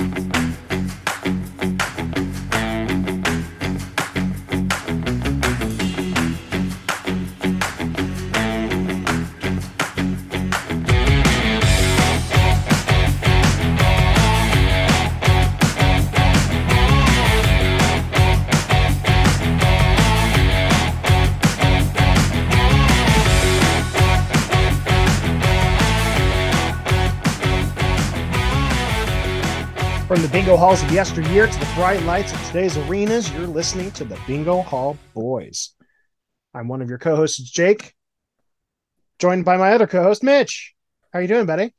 From the bingo halls of yesteryear to the bright lights of today's arenas, you're listening to the Bingo Hall Boys. I'm one of your co-hosts, Jake, joined by my other co-host, Mitch. How you doing, buddy?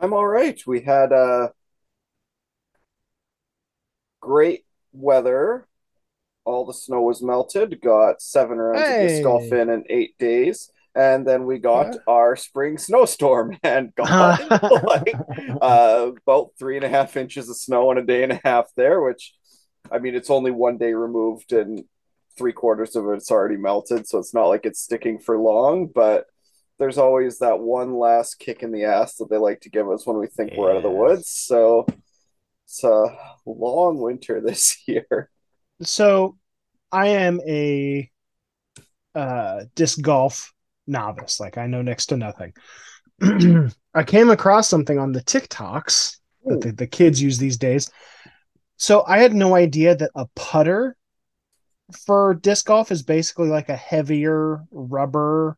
I'm all right. We had uh, great weather. All the snow was melted. Got seven rounds of disc golf in in eight days, and then we got Yeah. our spring snowstorm and got like uh, about three and a half inches of snow in a day and a half there. Which, I mean, it's only one day removed, and three quarters of it's already melted, so it's not like it's sticking for long, but. There's always that one last kick in the ass that they like to give us when we think we're out of the woods. So it's a long winter this year. so I am a uh disc golf novice. Like I know next to nothing. I came across something on the TikToks that the, the kids use these days. So I had no idea that a putter for disc golf is basically like a heavier rubber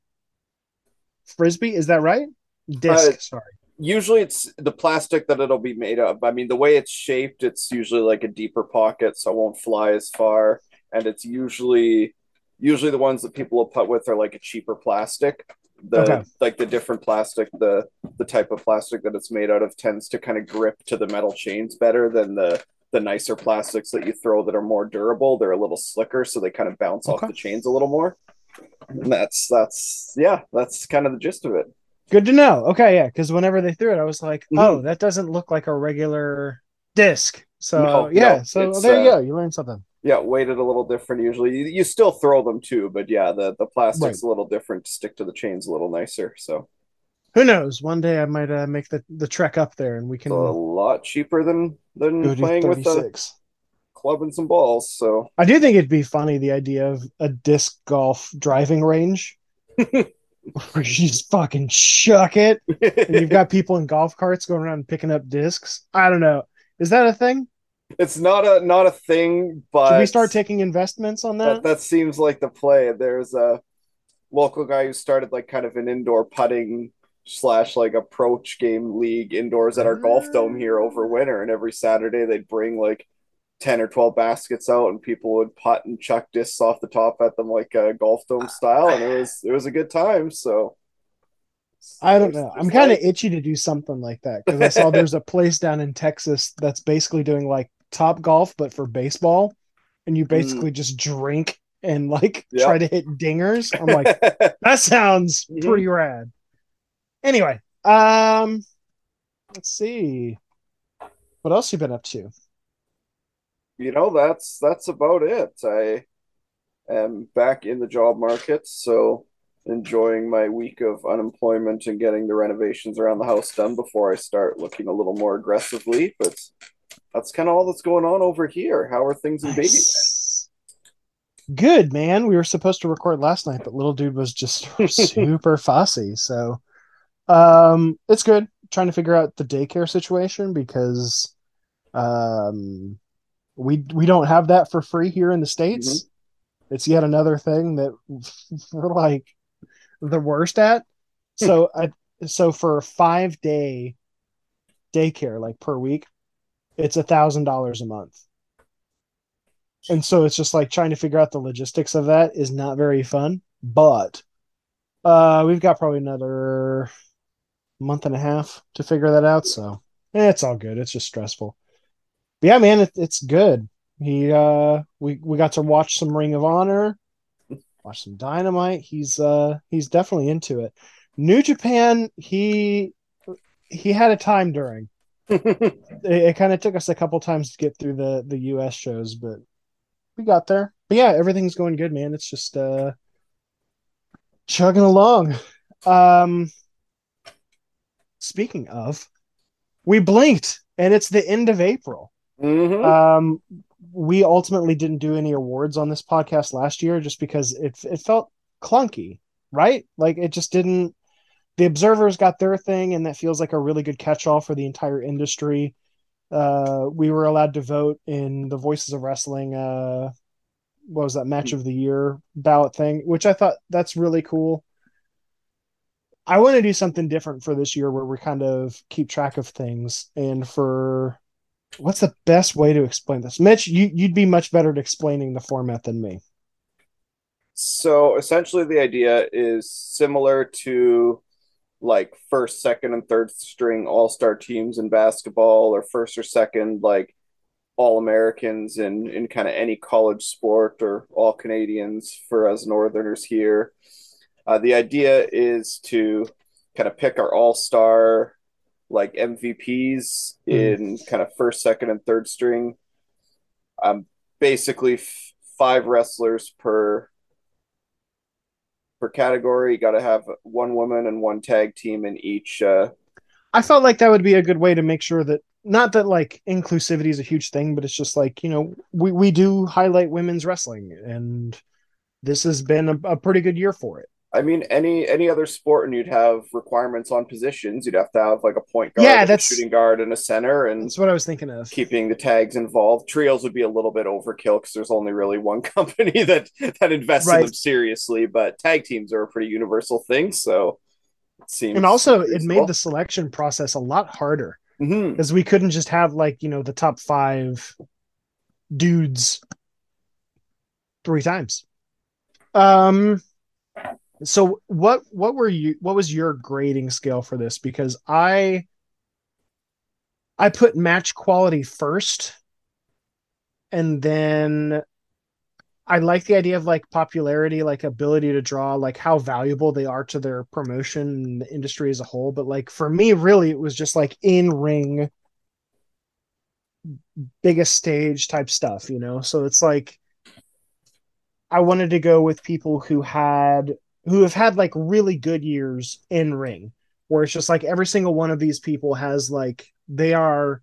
frisbee. Is that right? Disc, Uh, sorry. Usually it's the plastic that it'll be made of. I mean, the way it's shaped, it's usually like a deeper pocket, so it won't fly as far. And it's usually usually the ones that people will put with are like a cheaper plastic. The Okay. like the different plastic, the the type of plastic that it's made out of tends to kind of grip to the metal chains better than the the nicer plastics that you throw that are more durable. They're a little slicker, so they kind of bounce Okay. off the chains a little more. And that's that's yeah, that's kind of the gist of it. Good to know. Okay, yeah, because whenever they threw it, I was like, Mhm. oh, that doesn't look like a regular disc. So No, yeah, no, so there you uh, go. You learned something. Yeah, weighted a little different usually. You, you still throw them too, but yeah, the the plastic's a little different to stick to the chains a little nicer. So Who knows? One day I might uh, make the, the trek up there and we can a lot cheaper than than playing with the club and some balls. So I do think it'd be funny the idea of a disc golf driving range where you just fucking chuck it and you've got people in golf carts going around picking up discs. I don't know. Is that a thing? It's not a not a thing, but Should we start taking investments on that? that that seems like the play. There's a local guy who started like kind of an indoor putting slash like approach game league indoors at our golf dome here over ah. winter, and every Saturday they'd bring like ten or twelve baskets out, and people would putt and chuck discs off the top at them like a golf dome ah. style, and it was it was a good time. So I don't know. I'm kind of itchy to do something like that because I saw there's a place down in Texas that's basically doing like top golf, but for baseball. And you basically just drink and like Yep. try to hit dingers. I'm like, that sounds Mhm. pretty rad. Anyway, um, let's see. What else you been up to? you know that's that's about it i am back in the job market so enjoying my week of unemployment and getting the renovations around the house done before i start looking a little more aggressively but that's kind of all that's going on over here how are things in baby Good man. We were supposed to record last night, but little dude was just super fussy. So, um, it's good. Trying to figure out the daycare situation because, um, we we don't have that for free here in the states. It's yet another thing that we're like the worst at. So I so for a five day daycare like per week, it's a thousand dollars a month. And so it's just like trying to figure out the logistics of that is not very fun. But uh we've got probably another month and a half to figure that out. So eh, it's all good. It's just stressful. But yeah, man, it, it's good. He uh we we got to watch some Ring of Honor, watch some Dynamite. He's uh he's definitely into it. New Japan, he he had a time during. It, it kind of took us a couple times to get through the the US shows, but we got there. But yeah, everything's going good, man. It's just uh chugging along. Um speaking of, we blinked and it's the end of April. Mm-hmm. Um, we ultimately didn't do any awards on this podcast last year just because it it felt clunky, right? Like it just didn't. The observers got their thing, and that feels like a really good catch-all for the entire industry. Uh, we were allowed to vote in the Voices of Wrestling. Uh, what was that match of the year ballot thing? Which I thought that's really cool. I want to do something different for this year where we kind of keep track of things and for what's the best way to explain this? Mitch, you, you'd be much better at explaining the format than me. So essentially, the idea is similar to like first, second, and third string all star teams in basketball, or first or second, like all Americans in, in kind of any college sport, or all Canadians for us Northerners here. Uh, the idea is to kind of pick our all star like MVPs mm. in kind of first, second, and third string. Um, basically f- five wrestlers per per category. You got to have one woman and one tag team in each. Uh, I felt like that would be a good way to make sure that not that like inclusivity is a huge thing, but it's just like you know we we do highlight women's wrestling, and this has been a, a pretty good year for it. I mean, any any other sport, and you'd have requirements on positions. You'd have to have like a point guard, yeah, that's, a shooting guard, and a center, and that's what I was thinking of. Keeping the tags involved. Trios would be a little bit overkill because there's only really one company that that invests right. in them seriously. But tag teams are a pretty universal thing, so it seems. And also, it made the selection process a lot harder because mm-hmm. we couldn't just have like you know the top five dudes three times. Um so what what were you what was your grading scale for this? Because i i put match quality first and then i like the idea of like popularity like ability to draw like how valuable they are to their promotion and the industry as a whole. But like for me really it was just like in ring biggest stage type stuff you know? So it's like i wanted to go with people who had who have had like really good years in ring where it's just like every single one of these people has like they are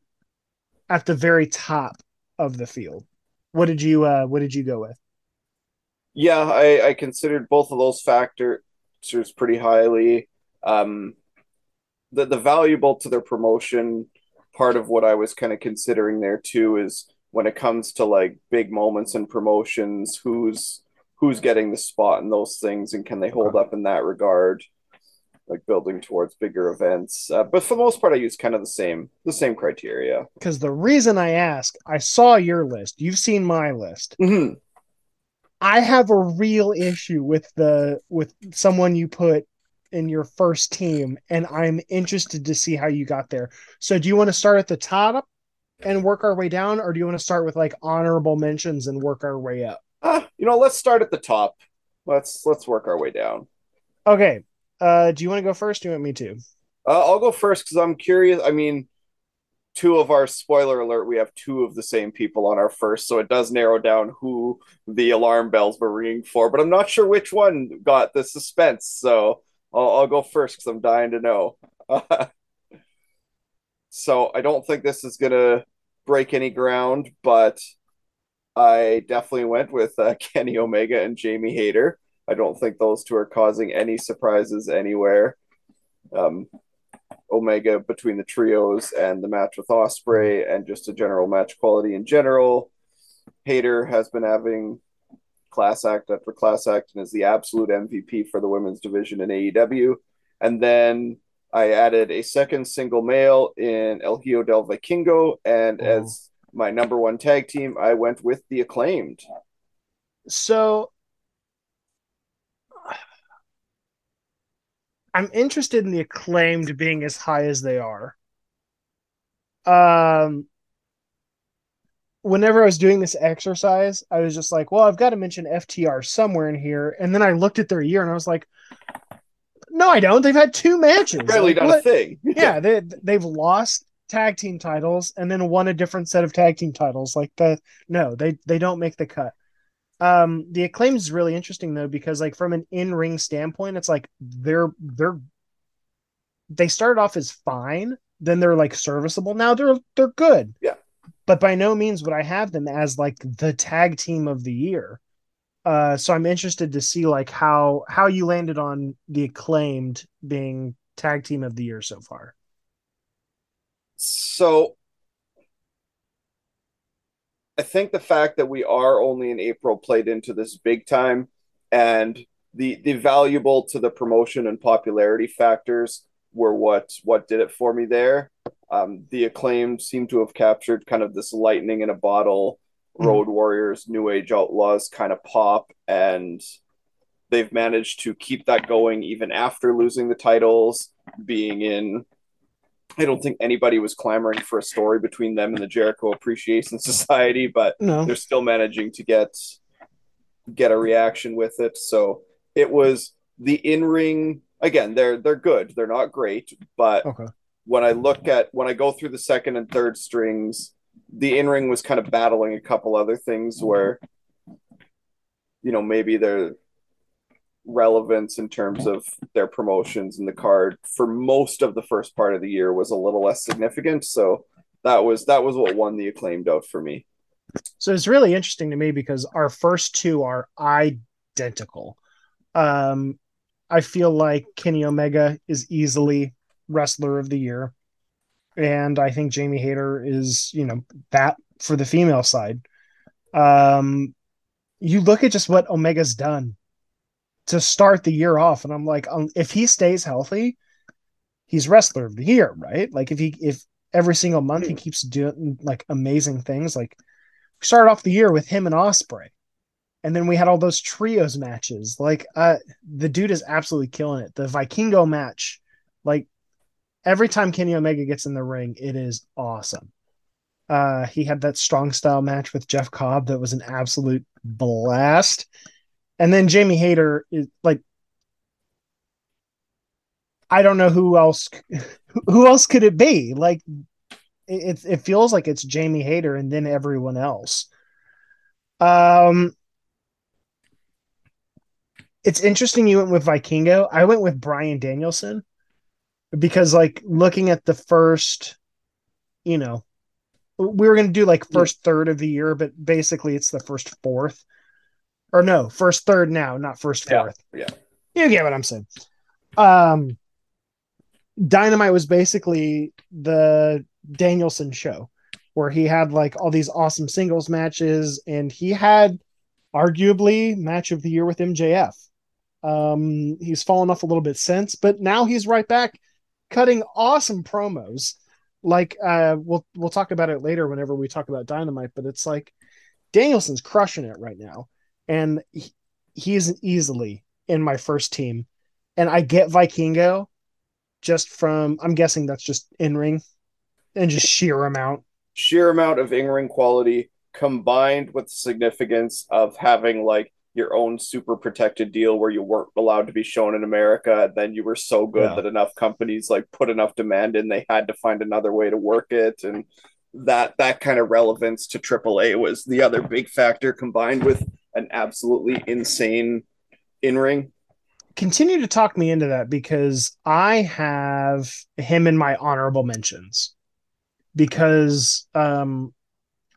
at the very top of the field. What did you uh what did you go with? Yeah i i considered both of those factors pretty highly. Um the the valuable to their promotion part of what i was kind of considering there too is when it comes to like big moments and promotions who's who's getting the spot and those things, and can they hold up in that regard? Like building towards bigger events, uh, but for the most part, I use kind of the same the same criteria. Because the reason I ask, I saw your list. You've seen my list. Mm-hmm. I have a real issue with the with someone you put in your first team, and I'm interested to see how you got there. So, do you want to start at the top and work our way down, or do you want to start with like honorable mentions and work our way up? Uh, you know, let's start at the top. Let's let's work our way down. Okay. Uh, do you want to go first? Do you want me to? Uh, I'll go first because I'm curious. I mean, two of our spoiler alert, we have two of the same people on our first, so it does narrow down who the alarm bells were ringing for. But I'm not sure which one got the suspense, so I'll, I'll go first because I'm dying to know. so I don't think this is gonna break any ground, but I definitely went with uh, Kenny Omega and Jamie Hayter. I don't think those two are causing any surprises anywhere. Um, Omega between the trios and the match with Ospreay, and just a general match quality in general. Hayter has been having class act after class act and is the absolute MVP for the women's division in AEW. And then I added a second single male in El Hijo del Vikingo, and oh. as my number one tag team, I went with the acclaimed. So I'm interested in the acclaimed being as high as they are. Um whenever I was doing this exercise, I was just like, well, I've got to mention FTR somewhere in here. And then I looked at their year and I was like, no, I don't. They've had two matches. Really like, done what? a thing. yeah, they they've lost tag team titles and then won a different set of tag team titles. Like the no, they they don't make the cut. Um, the acclaim is really interesting though because like from an in ring standpoint, it's like they're they're they started off as fine, then they're like serviceable. Now they're they're good. Yeah. But by no means would I have them as like the tag team of the year. Uh, so I'm interested to see like how how you landed on the acclaimed being tag team of the year so far. So I think the fact that we are only in April played into this big time and the the valuable to the promotion and popularity factors were what what did it for me there. Um, the acclaimed seem to have captured kind of this lightning in a bottle, mm-hmm. Road Warriors, New Age Outlaws kind of pop, and they've managed to keep that going even after losing the titles, being in. I don't think anybody was clamoring for a story between them and the Jericho Appreciation Society, but no. they're still managing to get get a reaction with it. So it was the in ring again. They're they're good. They're not great, but okay. when I look at when I go through the second and third strings, the in ring was kind of battling a couple other things where you know maybe their relevance in terms of their promotions in the card for most of the first part of the year was a little less significant. So that was that was what won the acclaimed out for me. So it's really interesting to me because our first two are identical. Um, I feel like Kenny Omega is easily wrestler of the year. And I think Jamie Hayter is, you know, that for the female side. Um, you look at just what Omega's done to start the year off, and I'm like, um, if he stays healthy, he's wrestler of the year, right? Like if he if every single month he keeps doing like amazing things, like we started off the year with him and Ospreay, and then we had all those trios matches. Like, uh, the dude is absolutely killing it. The Vikingo match, like, every time Kenny Omega gets in the ring, it is awesome. Uh, he had that strong style match with Jeff Cobb that was an absolute blast. And then Jamie Hayter is like, I don't know who else, who else could it be? Like, it, it feels like it's Jamie Hayter and then everyone else. Um, it's interesting you went with Vikingo. I went with Bryan Danielson because like looking at the first, you know, we were gonna do like first third of the year, but basically it's the first fourth. Or no, first third now, not first fourth. Yeah. yeah. You get what I'm saying. Um Dynamite was basically the Danielson show where he had like all these awesome singles matches and he had arguably match of the year with MJF. Um, he's fallen off a little bit since, but now he's right back cutting awesome promos. Like uh, we'll we'll talk about it later whenever we talk about Dynamite, but it's like Danielson's crushing it right now, and he, he's easily in my first team. And I get Vikingo just from I'm guessing that's just in ring and just sheer amount. Sheer amount of in ring quality combined with the significance of having like your own super protected deal where you weren't allowed to be shown in America. And then you were so good yeah. that enough companies like put enough demand in, they had to find another way to work it. And that that kind of relevance to AAA was the other big factor combined with an absolutely insane in ring. Continue to talk me into that because I have him in my honorable mentions because um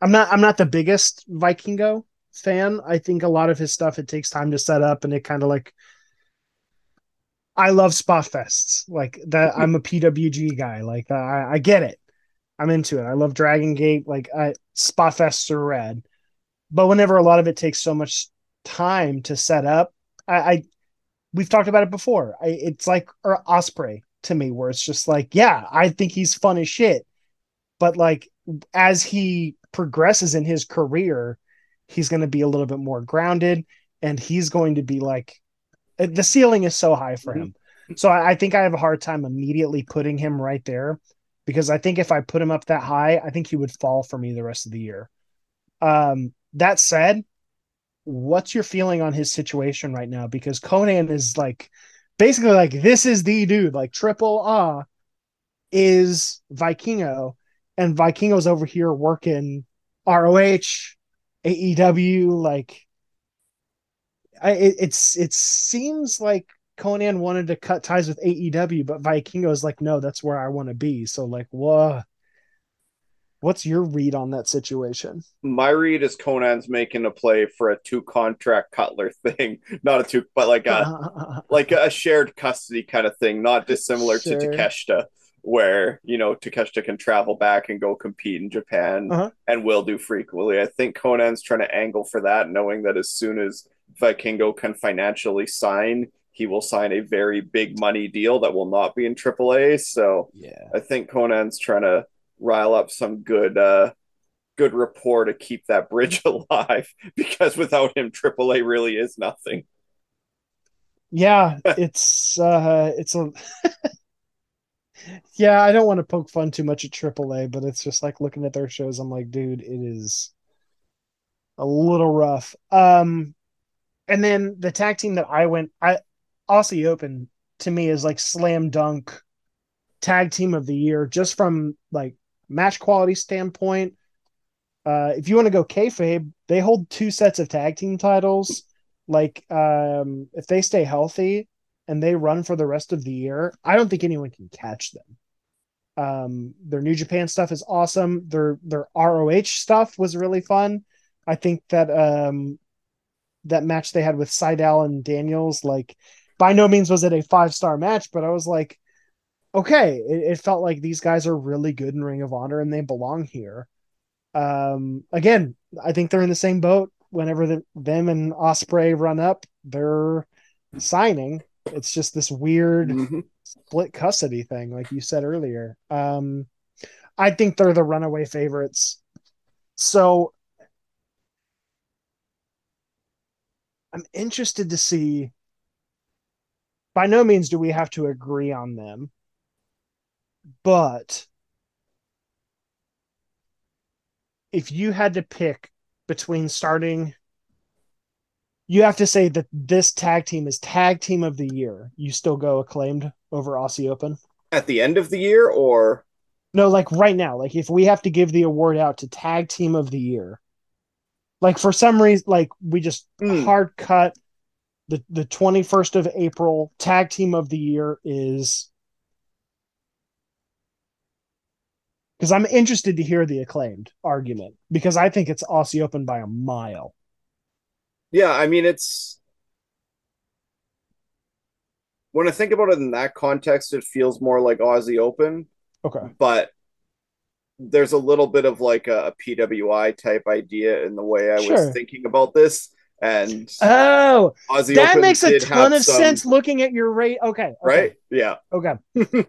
I'm not I'm not the biggest Vikingo fan. I think a lot of his stuff it takes time to set up, and it kind of like I love spot fests like that. I'm a PWG guy. Like I, I get it. I'm into it. I love Dragon Gate. Like I, spot fests are rad, but whenever a lot of it takes so much time to set up, I, I we've talked about it before. I, it's like or Ospreay to me, where it's just like, yeah, I think he's fun as shit, but like as he progresses in his career, he's going to be a little bit more grounded and he's going to be like uh, the ceiling is so high for mm-hmm. him. So I, I, think I have a hard time immediately putting him right there because I think if I put him up that high, I think he would fall for me the rest of the year. Um, that said, what's your feeling on his situation right now? Because Konnan is like basically like this is the dude, like triple A is Vikingo, and Vikingo's over here working ROH, AEW, like I, it, it's it seems like Konnan wanted to cut ties with AEW, but Vikingo is like, no, that's where I want to be. So like, what? What's your read on that situation? My read is Konnan's making a play for a two contract Cutler thing, not a two, but like a like a shared custody kind of thing, not dissimilar sure. to Takeshita, where you know Takeshita can travel back and go compete in Japan uh-huh. and will do frequently. I think Konnan's trying to angle for that, knowing that as soon as Vikingo can financially sign, he will sign a very big money deal that will not be in AAA. So yeah, I think Konnan's trying to rile up some good uh good rapport to keep that bridge alive because without him AAA really is nothing. Yeah, it's uh it's a Yeah, I don't want to poke fun too much at AAA, but it's just like looking at their shows I'm like, dude, it is a little rough. Um and then the tag team that I went I Aussie Open to me is like slam dunk tag team of the year just from like match quality standpoint, uh, if you want to go kayfabe, they hold two sets of tag team titles. Like, um, if they stay healthy and they run for the rest of the year, I don't think anyone can catch them. Um, their New Japan stuff is awesome. Their their ROH stuff was really fun. I think that um, that match they had with Sydal and Daniels, like, by no means was it a five star match, but I was like, okay, it, it, felt like these guys are really good in Ring of Honor and they belong here. Um, again, I think they're in the same boat. Whenever the, them and Ospreay run up, they're signing. It's just this weird mm-hmm. split custody thing, like you said earlier. Um, I think they're the runaway favorites. So I'm interested to see. By no means do we have to agree on them but if you had to pick between starting you have to say that this tag team is tag team of the year. You still go acclaimed over Aussie Open at the end of the year, or no? Like right now, like if we have to give the award out to tag team of the year, like for some reason, like we just mm. hard cut the the twenty first of April tag team of the year is because I'm interested to hear the acclaimed argument because I think it's Aussie Open by a mile. Yeah, I mean it's when I think about it in that context, it feels more like Aussie Open. Okay, but there's a little bit of like a, a PWI type idea in the way I sure. was thinking about this. And oh, Aussie that Open makes a ton of some... sense looking at your rate. Okay, okay. right? Yeah. Okay.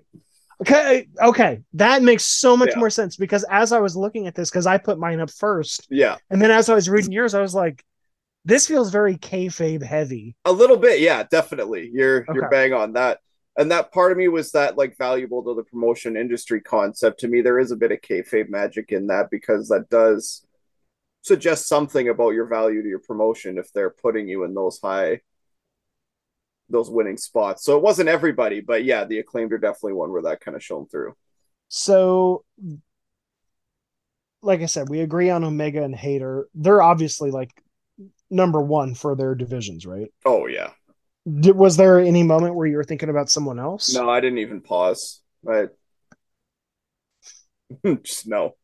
Okay, okay, that makes so much yeah. more sense because as I was looking at this, because I put mine up first, yeah, and then as I was reading yours, I was like, this feels very kayfabe heavy. A little bit, yeah, definitely. You're okay. you're bang on that, and that part of me was that like valuable to the promotion industry concept. To me, there is a bit of kayfabe magic in that because that does suggest something about your value to your promotion if they're putting you in those high those winning spots. So it wasn't everybody, but yeah, the acclaimed are definitely one where that kind of shone through. So like I said, we agree on Omega and Hayter. They're obviously like number one for their divisions, right? Oh yeah. Did, was there any moment where you were thinking about someone else? No, I didn't even pause. I just no.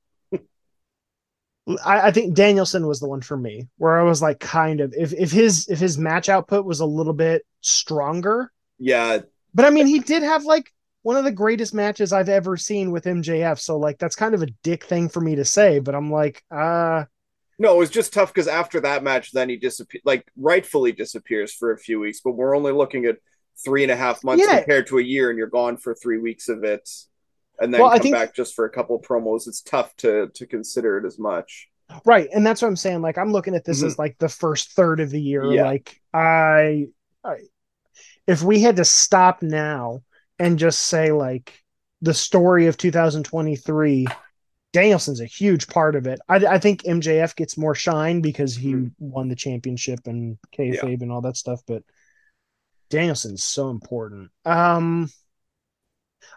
I, I, think Danielson was the one for me where I was like kind of if if his if his match output was a little bit stronger. Yeah. But I mean he did have like one of the greatest matches I've ever seen with MJF. So like that's kind of a dick thing for me to say, but I'm like, uh no, it was just tough because after that match, then he disappeared, like rightfully disappears for a few weeks. But we're only looking at three and a half months yeah. compared to a year, and you're gone for three weeks of it and then well, come think, back just for a couple promos, it's tough to to consider it as much. Right, and that's what I'm saying. Like I'm looking at this mm-hmm. as like the first third of the year. Yeah. Like I, I, if we had to stop now and just say like the story of 2023, Danielson's a huge part of it. I, I think MJF gets more shine because he mm-hmm. won the championship and kayfabe yeah. and all that stuff, but Danielson's so important. Um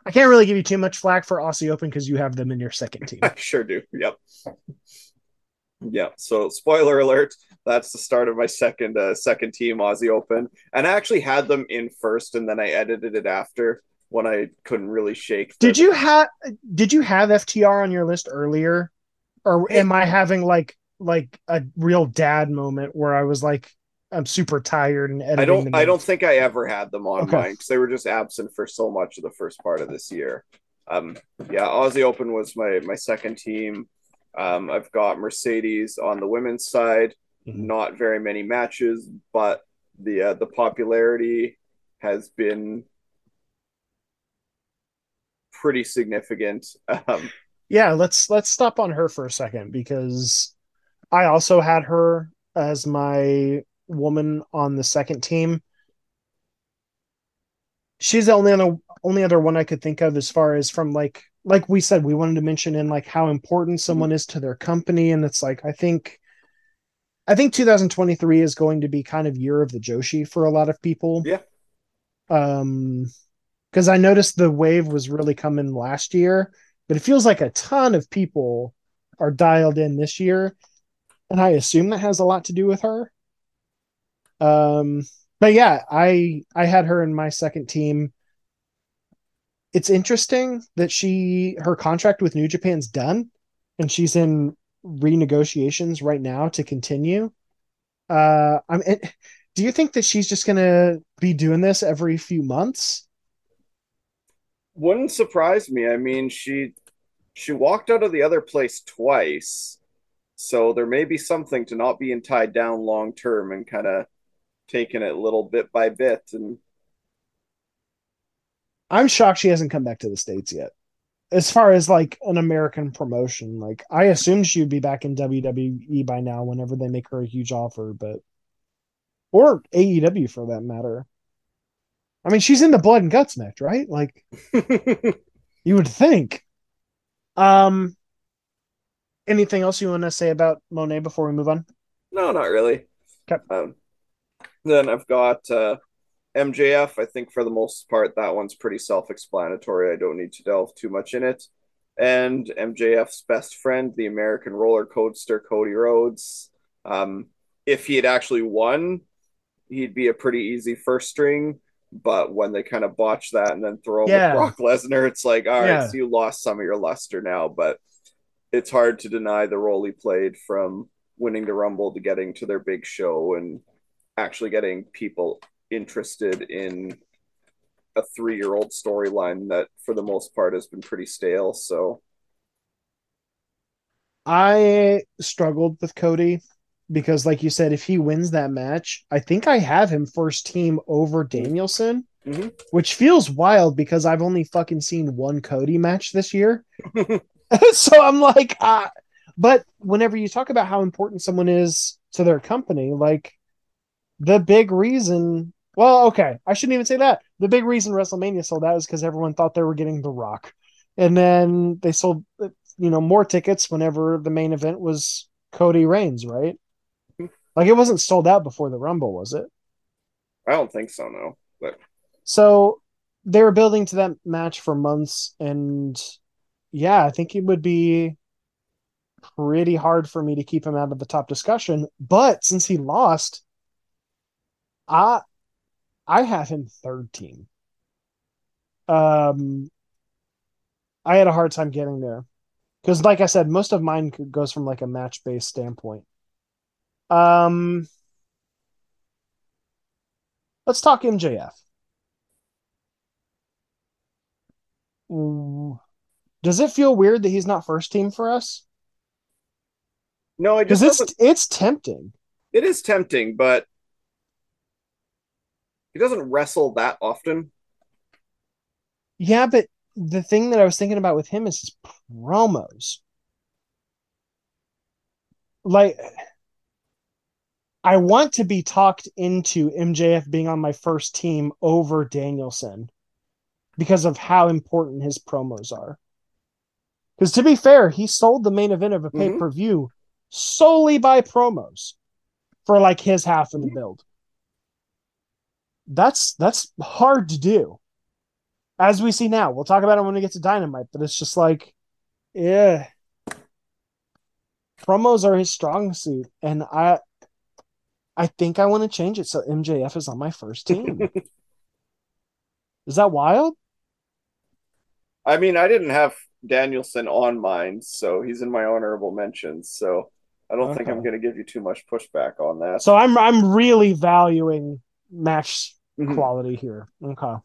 I can't really give you too much flack for Aussie Open because you have them in your second team. I sure do. Yep. Yeah. So, spoiler alert: that's the start of my second uh, second team Aussie Open, and I actually had them in first, and then I edited it after when I couldn't really shake. Did you have Did you have FTR on your list earlier, or am I having like like a real dad moment where I was like, I'm super tired and I don't I don't think I ever had them on okay. mine because they were just absent for so much of the first part of this year. Um, yeah, Aussie Open was my my second team. Um, I've got Mercedes on the women's side. Mm-hmm. Not very many matches, but the uh, the popularity has been pretty significant. Um, yeah, let's let's stop on her for a second because I also had her as my woman on the second team. She's the only other only other one I could think of as far as from like like we said we wanted to mention in like how important someone is to their company and it's like I think I think 2023 is going to be kind of year of the Joshi for a lot of people. Yeah. Um because I noticed the wave was really coming last year, but it feels like a ton of people are dialed in this year. And I assume that has a lot to do with her. Um, but yeah, I I had her in my second team. It's interesting that she her contract with New Japan's done, and she's in renegotiations right now to continue. Uh, I'm. Do you think that she's just gonna be doing this every few months? Wouldn't surprise me. I mean, she she walked out of the other place twice, so there may be something to not being tied down long term and kind of taking it little bit by bit and I'm shocked she hasn't come back to the states yet. As far as like an American promotion, like I assumed she would be back in WWE by now whenever they make her a huge offer, but or AEW for that matter. I mean, she's in the blood and guts match, right? Like you would think. Um anything else you want to say about Moné before we move on? No, not really. Okay. Um, then I've got uh, MJF. I think for the most part, that one's pretty self explanatory. I don't need to delve too much in it. And MJF's best friend, the American roller coaster, Cody Rhodes. Um, if he had actually won, he'd be a pretty easy first string. But when they kind of botch that and then throw yeah. Brock Lesnar, it's like, all right, yeah. so you lost some of your luster now. But it's hard to deny the role he played from winning the Rumble to getting to their big show and actually getting people interested in a three year old storyline that for the most part has been pretty stale. So I struggled with Cody because, like you said, if he wins that match, I think I have him first team over Danielson, mm-hmm. which feels wild because I've only fucking seen one Cody match this year. so I'm like, ah. But whenever you talk about how important someone is to their company, like the big reason well okay i shouldn't even say that. The big reason wrestlemania sold out is because everyone thought they were getting the rock. And then they sold you know more tickets whenever the main event was cody reigns right? Like it wasn't sold out before the rumble was it? I don't think so no but so they were building to that match for months and yeah i think it would be pretty hard for me to keep him out of the top discussion. But since he lost I I have him third team. Um, I had a hard time getting there because, like I said, most of mine goes from like a match based standpoint. Um, let's talk MJF. Does it feel weird that he's not first team for us? No, because it's it's tempting. It is tempting, but he doesn't wrestle that often. Yeah, but the thing that I was thinking about with him is his promos. Like, I want to be talked into MJF being on my first team over Danielson because of how important his promos are. Because to be fair, he sold the main event of a pay per view mm-hmm. solely by promos for like his half of the build that's that's hard to do. As we see now, we'll talk about it when we get to Dynamite, but it's just like, yeah, promos are his strong suit, and I, I think I want to change it so MJF is on my first team. is that wild? I mean, I didn't have Danielson on mine, so he's in my honorable mentions. So I don't think I'm going to give you too much pushback on that. So I'm I'm really valuing match Mhm. quality here. Okay.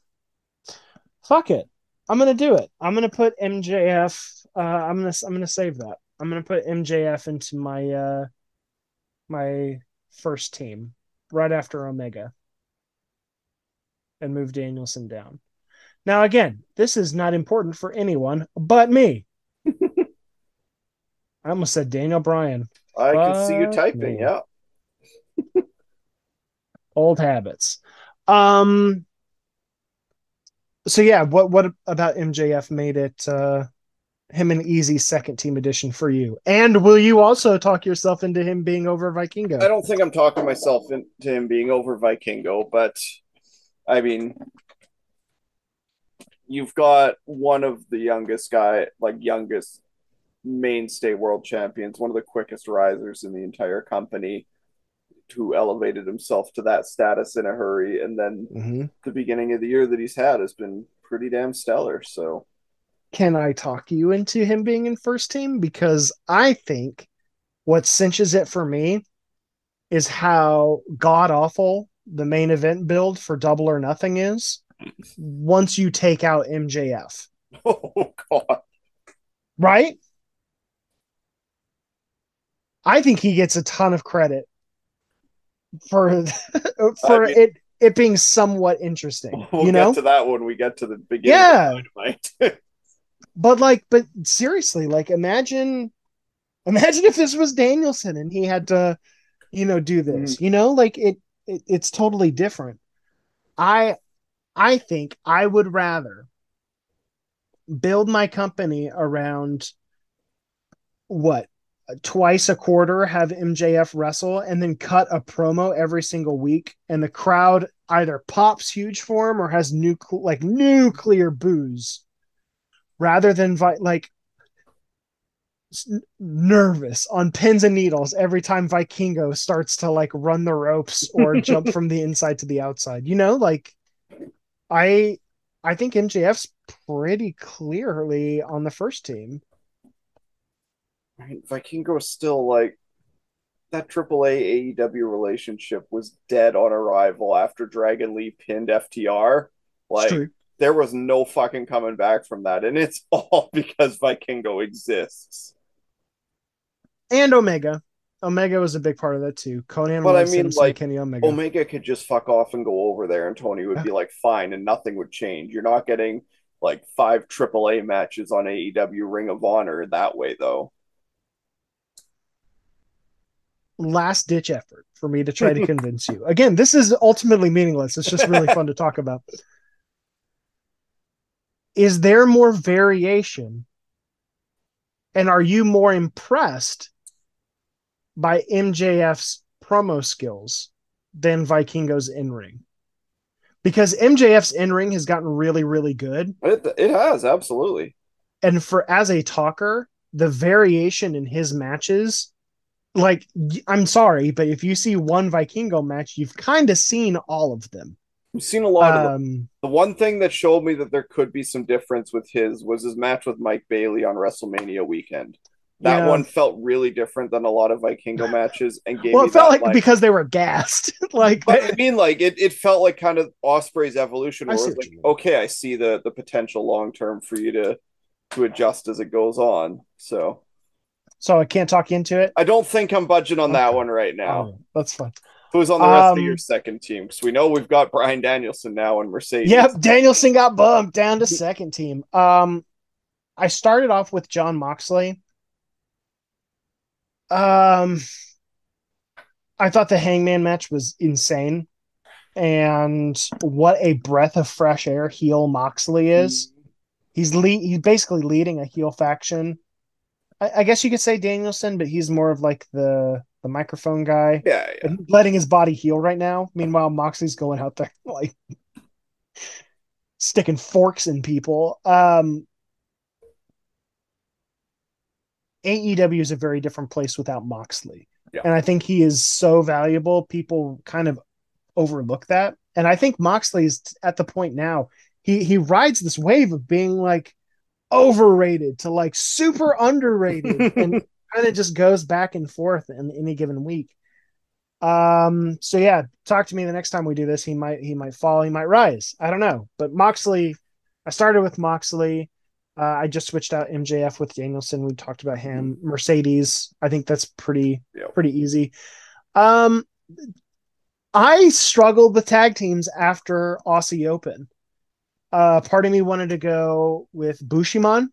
Fuck it. I'm gonna do it. I'm gonna put MJF. Uh, I'm gonna I'm gonna save that. I'm gonna put MJF into my uh my first team right after Omega, and move Danielson down. Now again, this is not important for anyone but me. I almost said Daniel Bryan. I can see you typing. me. Yeah. old habits. Um. So yeah, what what about MJF made it uh him an easy second team addition for you? And will you also talk yourself into him being over Vikingo? I don't think I'm talking myself into him being over Vikingo, but I mean, you've got one of the youngest guy, like youngest mainstay world champions, one of the quickest risers in the entire company, who elevated himself to that status in a hurry, and then Mhm. the beginning of the year that he's had has been pretty damn stellar. So Can I talk you into him being in first team? Because I think what cinches it for me is how god awful the main event build for Double or Nothing is. Once you take out MJF, oh god. right? I think he gets a ton of credit for for I mean- it it being somewhat interesting, We'll you know? get to that when we get to the beginning Yeah. But like, but seriously, like imagine imagine if this was Danielson and he had to, you know, do this. Mm-hmm. You know, like it, it it's totally different. I I think I would rather build my company around what twice a quarter have MJF wrestle and then cut a promo every single week and the crowd either pops huge for him or has new like nuclear boos rather than vi- like s- nervous on pins and needles every time Vikingo starts to like run the ropes or jump from the inside to the outside. You know, like I I think MJF's pretty clearly on the first team. I mean, Vikingo is still like that AAA AEW relationship was dead on arrival after Dragon Lee pinned FTR. Like there was no fucking coming back from that, and it's all because Vikingo exists. And Omega. Omega was a big part of that too. Konnan But I mean, like, Kenny Omega. Omega could just fuck off and go over there, and Tony would be like, "Fine," and nothing would change. You're not getting like five AAA matches on AEW Ring of Honor that way, though. Last ditch effort for me to try to convince you. Again, this is ultimately meaningless. It's just really fun to talk about. Is there more variation? And are you more impressed by MJF's promo skills than Vikingo's in ring? Because MJF's in ring has gotten really, really good. It it has absolutely. And for as a talker, the variation in his matches like I'm sorry, but if you see one Vikingo match, you've kind of seen all of them. We've seen a lot of them. Um, The one thing that showed me that there could be some difference with his was his match with Mike Bailey on WrestleMania weekend. That Yeah. one felt really different than a lot of Vikingo matches and gave well, me it felt that, like, because they were gassed. like but I mean, like it, it felt like kind of Ospreay's evolution, where what like, okay, I see the the potential long term for you to to adjust as it goes on. So so I can't talk into it. I don't think I'm budging on that one right now. That's fun. Who's on the rest of Um, your second team? Because we know we've got Bryan Danielson now and Mercedes. Yep, Danielson got bumped down to second team. Um, I started off with Jon Moxley. Um, I thought the Hangman match was insane, and what a breath of fresh air heel Moxley is. He's lead. He's basically leading a heel faction. I, I guess you could say Danielson, but he's more of like the the microphone guy, Yeah, yeah. letting his body heal right now. Meanwhile, Moxley's going out there like sticking forks in people. Um, AEW is a very different place without Moxley. Yeah. And I think he is so valuable. People kind of overlook that. And I think Moxley is at the point now, he he rides this wave of being like overrated to like super underrated and kind of just goes back and forth in any given week. Um, so yeah, talk to me the next time we do this. He might he might fall, he might rise. I don't know. But Moxley, I started with Moxley. Uh, I just switched out MJF with Danielson. We talked about him. Mercedes, I think that's pretty Yep. pretty easy. Um, I struggled with tag teams after Aussie Open. Uh, part of me wanted to go with Bishamon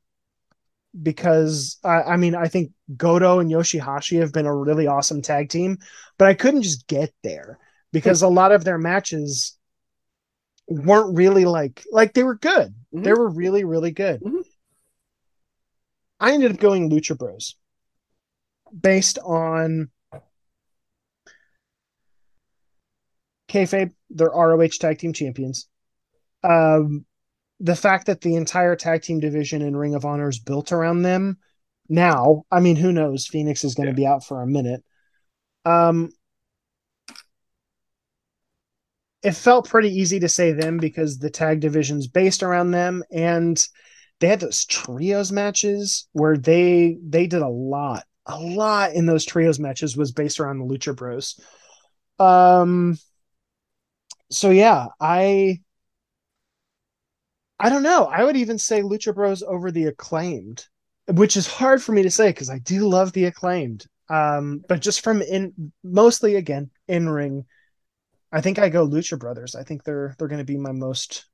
because I, I mean I think Goto and Yoshihashi have been a really awesome tag team, but I couldn't just get there because a lot of their matches weren't really like like they were good. Mhm. They were really really good. Mhm. I ended up going Lucha Bros based on kayfabe. They're ROH tag team champions. Um, the fact that the entire tag team division in Ring of Honor is built around them now, I mean, who knows? Fénix is going to Yeah. be out for a minute. Um, it felt pretty easy to say them because the tag division's based around them, and they had those trios matches where they they did a lot, a lot in those trios matches was based around the Lucha Bros. Um, so yeah, I I don't know. I would even say Lucha Bros over the acclaimed, which is hard for me to say because I do love the acclaimed. Um, but just from in mostly again in ring, I think I go Lucha Brothers. I think they're they're going to be my most,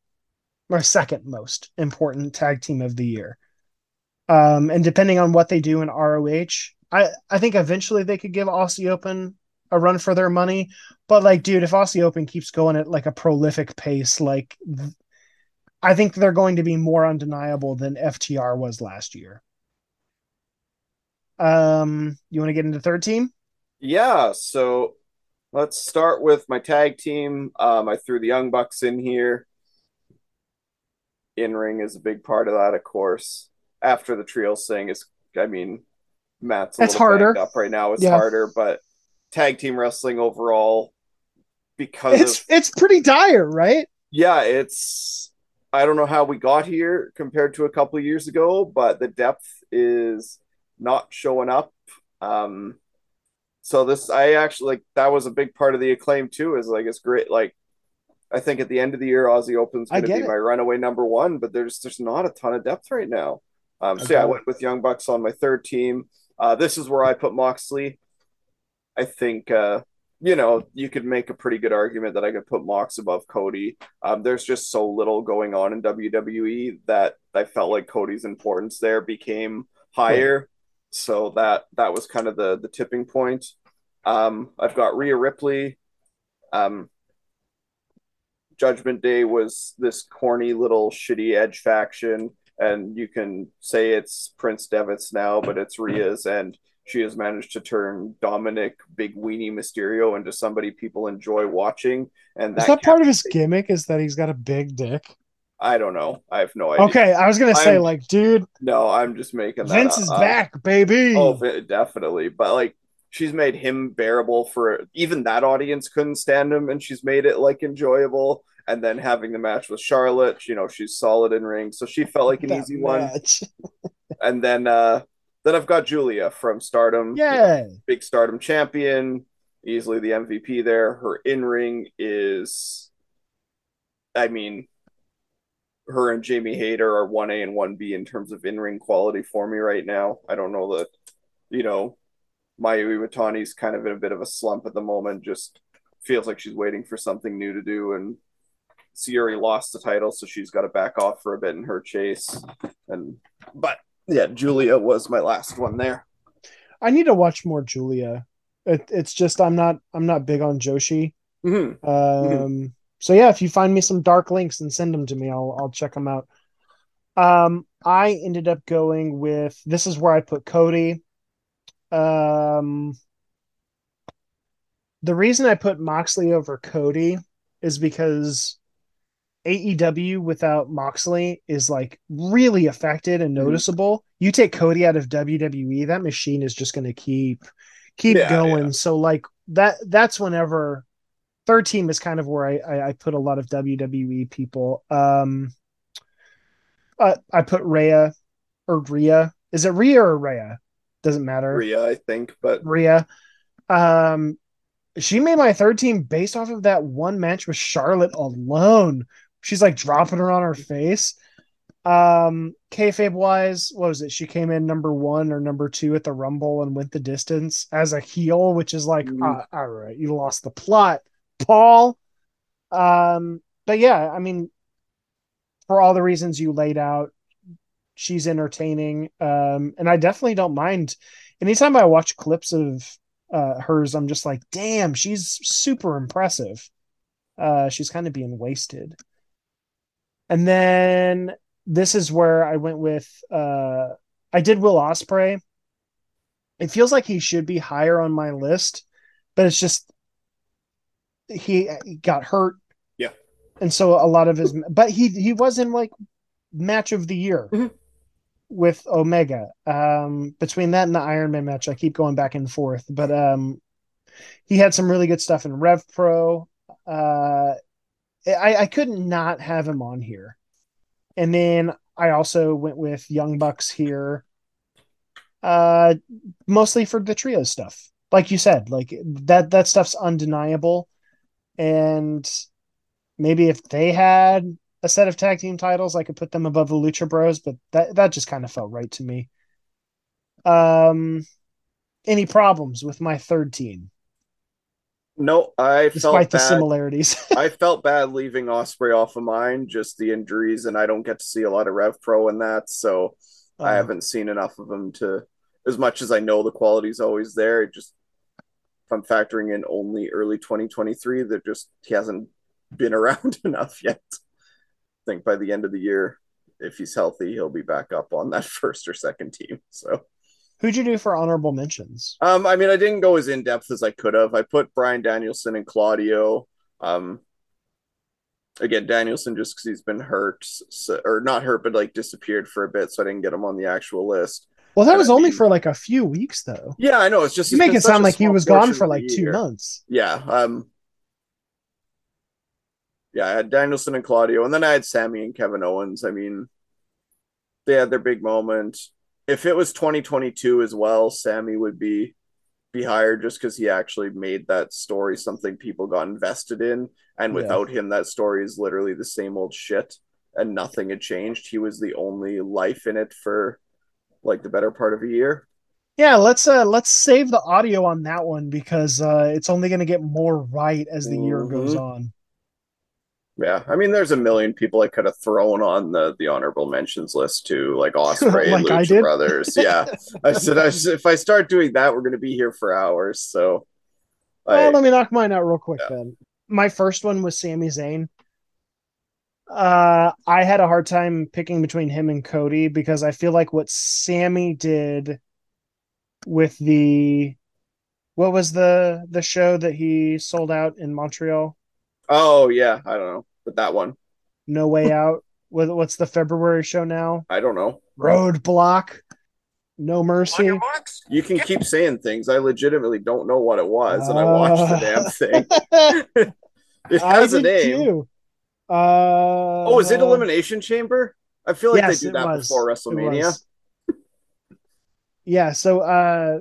my second most important tag team of the year. Um, and depending on what they do in ROH, I I think eventually they could give Aussie Open a run for their money. But like, dude, if Aussie Open keeps going at like a prolific pace, like I think they're going to be more undeniable than FTR was last year. Um, you want to get into third team? Yeah, so let's start with my tag team. Um, I threw the Young Bucks in here. In ring is a big part of that, of course. After the trios thing is, I mean, Matt's a It's harder. up right now. It's Yeah. harder, but tag team wrestling overall, because It's of it's pretty dire, right? yeah, it's I don't know how we got here compared to a couple of years ago, but the depth is not showing up. Um, so this I actually like that was a big part of the acclaim too. Is like it's great. Like I think at the end of the year, Aussie Open's going to be it. my runaway number one, but there's there's not a ton of depth right now. Um, so yeah, I went with Young Bucks on my third team. Uh, this is where I put Moxley. I think uh, you know you could make a pretty good argument that I could put Mox above Cody. Um, there's just so little going on in WWE that I felt like Cody's importance there became higher. So that that was kind of the the tipping point. Um, I've got Rhea Ripley. Um, Judgment Day was this corny little shitty edge faction, and you can say it's Prince Devitt's now, but it's Rhea's, and she has managed to turn Dominic Big Weenie Mysterio into somebody people enjoy watching. And Is that, that part of his gimmick? Is that he's got a big dick? I don't know. I have no idea. Okay, I was gonna say, I'm- like, dude, No, I'm just making that Vince up. is Uh, back, baby. Oh, definitely. But like, she's made him bearable for even that audience couldn't stand him, and she's made it like enjoyable. And then having the match with Charlotte, you know, she's solid in ring, so she felt like an That easy one. And then, uh, then I've got Giulia from Stardom, Yeah. big Stardom champion, easily the MVP there. Her in ring is, I mean, her and Jamie Hayter are one A and one B in terms of in ring quality for me right now. I don't know that, you know, Mayu Iwatani's kind of in a bit of a slump at the moment. Just feels like she's waiting for something new to do, and Sierra lost the title, so she's got to back off for a bit in her chase. And but yeah, Giulia was my last one there. I need to watch more Giulia. It, it's just I'm not I'm not big on Joshi. Mm-hmm. Um, so yeah, if you find me some dark links and send them to me, I'll I'll check them out. Um, I ended up going with this is where I put Cody. Um, the reason I put Moxley over Cody is because AEW without Moxley is like really affected and Mhm. noticeable. You take Cody out of WWE, that machine is just going to keep keep Yeah, going. yeah. So like that that's whenever third team is kind of where I, I I put a lot of WWE people. Um uh, I put Rhea or Rhea. Is it Rhea or Rhea? Doesn't matter. Rhea, I think, but Rhea. Um she made my third team based off of that one match with Charlotte alone. She's like dropping her on her face. Um, kayfabe wise, what was it? She came in number one or number two at the Rumble and went the distance as a heel, which is like, Mhm. uh, all right, you lost the plot, Paul. Um, but yeah, I mean, for all the reasons you laid out, she's entertaining. Um, and I definitely don't mind. Anytime I watch clips of uh, hers, I'm just like, damn, she's super impressive. Uh, she's kind of being wasted. And then this is where I went with uh, I did Will Ospreay. It feels like he should be higher on my list, but it's just he, he got hurt. Yeah. And so a lot of his but he he was in like match of the year Mhm. with Omega. Um between that and the Iron Man match, I keep going back and forth. But um he had some really good stuff in Rev Pro. Uh I, I couldn't not have him on here. And then I also went with Young Bucks here. Uh mostly for the trio stuff. Like you said, like that that stuff's undeniable. And maybe if they had a set of tag team titles, I could put them above the Lucha Bros, but that that just kind of felt right to me. Um any problems with my third team, no, I despite felt the bad. similarities. I felt bad leaving Ospreay off of mine, just the injuries, and I don't get to see a lot of Rev Pro in that, so I Um, haven't seen enough of him to, as much as I know the quality's always there. It just, if I'm factoring in only early 2023, that just he hasn't been around enough yet. I think by the end of the year, if he's healthy, he'll be back up on that first or second team. So, Who'd you do for honorable mentions? um, I mean, I didn't go as in depth as I could have. I put Bryan Danielson and Claudio. Um, again, Danielson just because he's been hurt, so, or not hurt, but like disappeared for a bit, so I didn't get him on the actual list. Well, that And was I only mean- for like a few weeks, though. Yeah, I know. It's just You make it sound like he was gone for like two year. months. Yeah. Um. Yeah, I had Danielson and Claudio, and then I had Sami and Kevin Owens. I mean, they had their big moment. If it was 2022 as well, Sami would be be hired just because he actually made that story something people got invested in. And Yeah. without him, that story is literally the same old shit, and nothing had changed. He was the only life in it for like the better part of a year. Yeah, let's uh let's save the audio on that one because uh it's only going to get more right as the year goes Mhm. on. Yeah, I mean, there's a million people I could have thrown on the the honorable mentions list too, like Ospreay and Like Lucha? Brothers. Yeah, I said I said, if I start doing that, we're gonna be here for hours. So, Well, let me knock mine out real quick Yeah. then. My first one was Sami Zayn. Uh, I had a hard time picking between him and Cody because I feel like what Sami did with the what was the the show that he sold out in Montreal? Oh yeah, I don't know, but that one, No Way Out. What, what's the February show now? I don't know. Roadblock. No Mercy. You can keep saying things. I legitimately don't know what it was, and I watched the Uh. damn thing. It has a name. too. Uh, Oh, is it Elimination Chamber? I feel like yes, they it do that was. before WrestleMania. yeah, so uh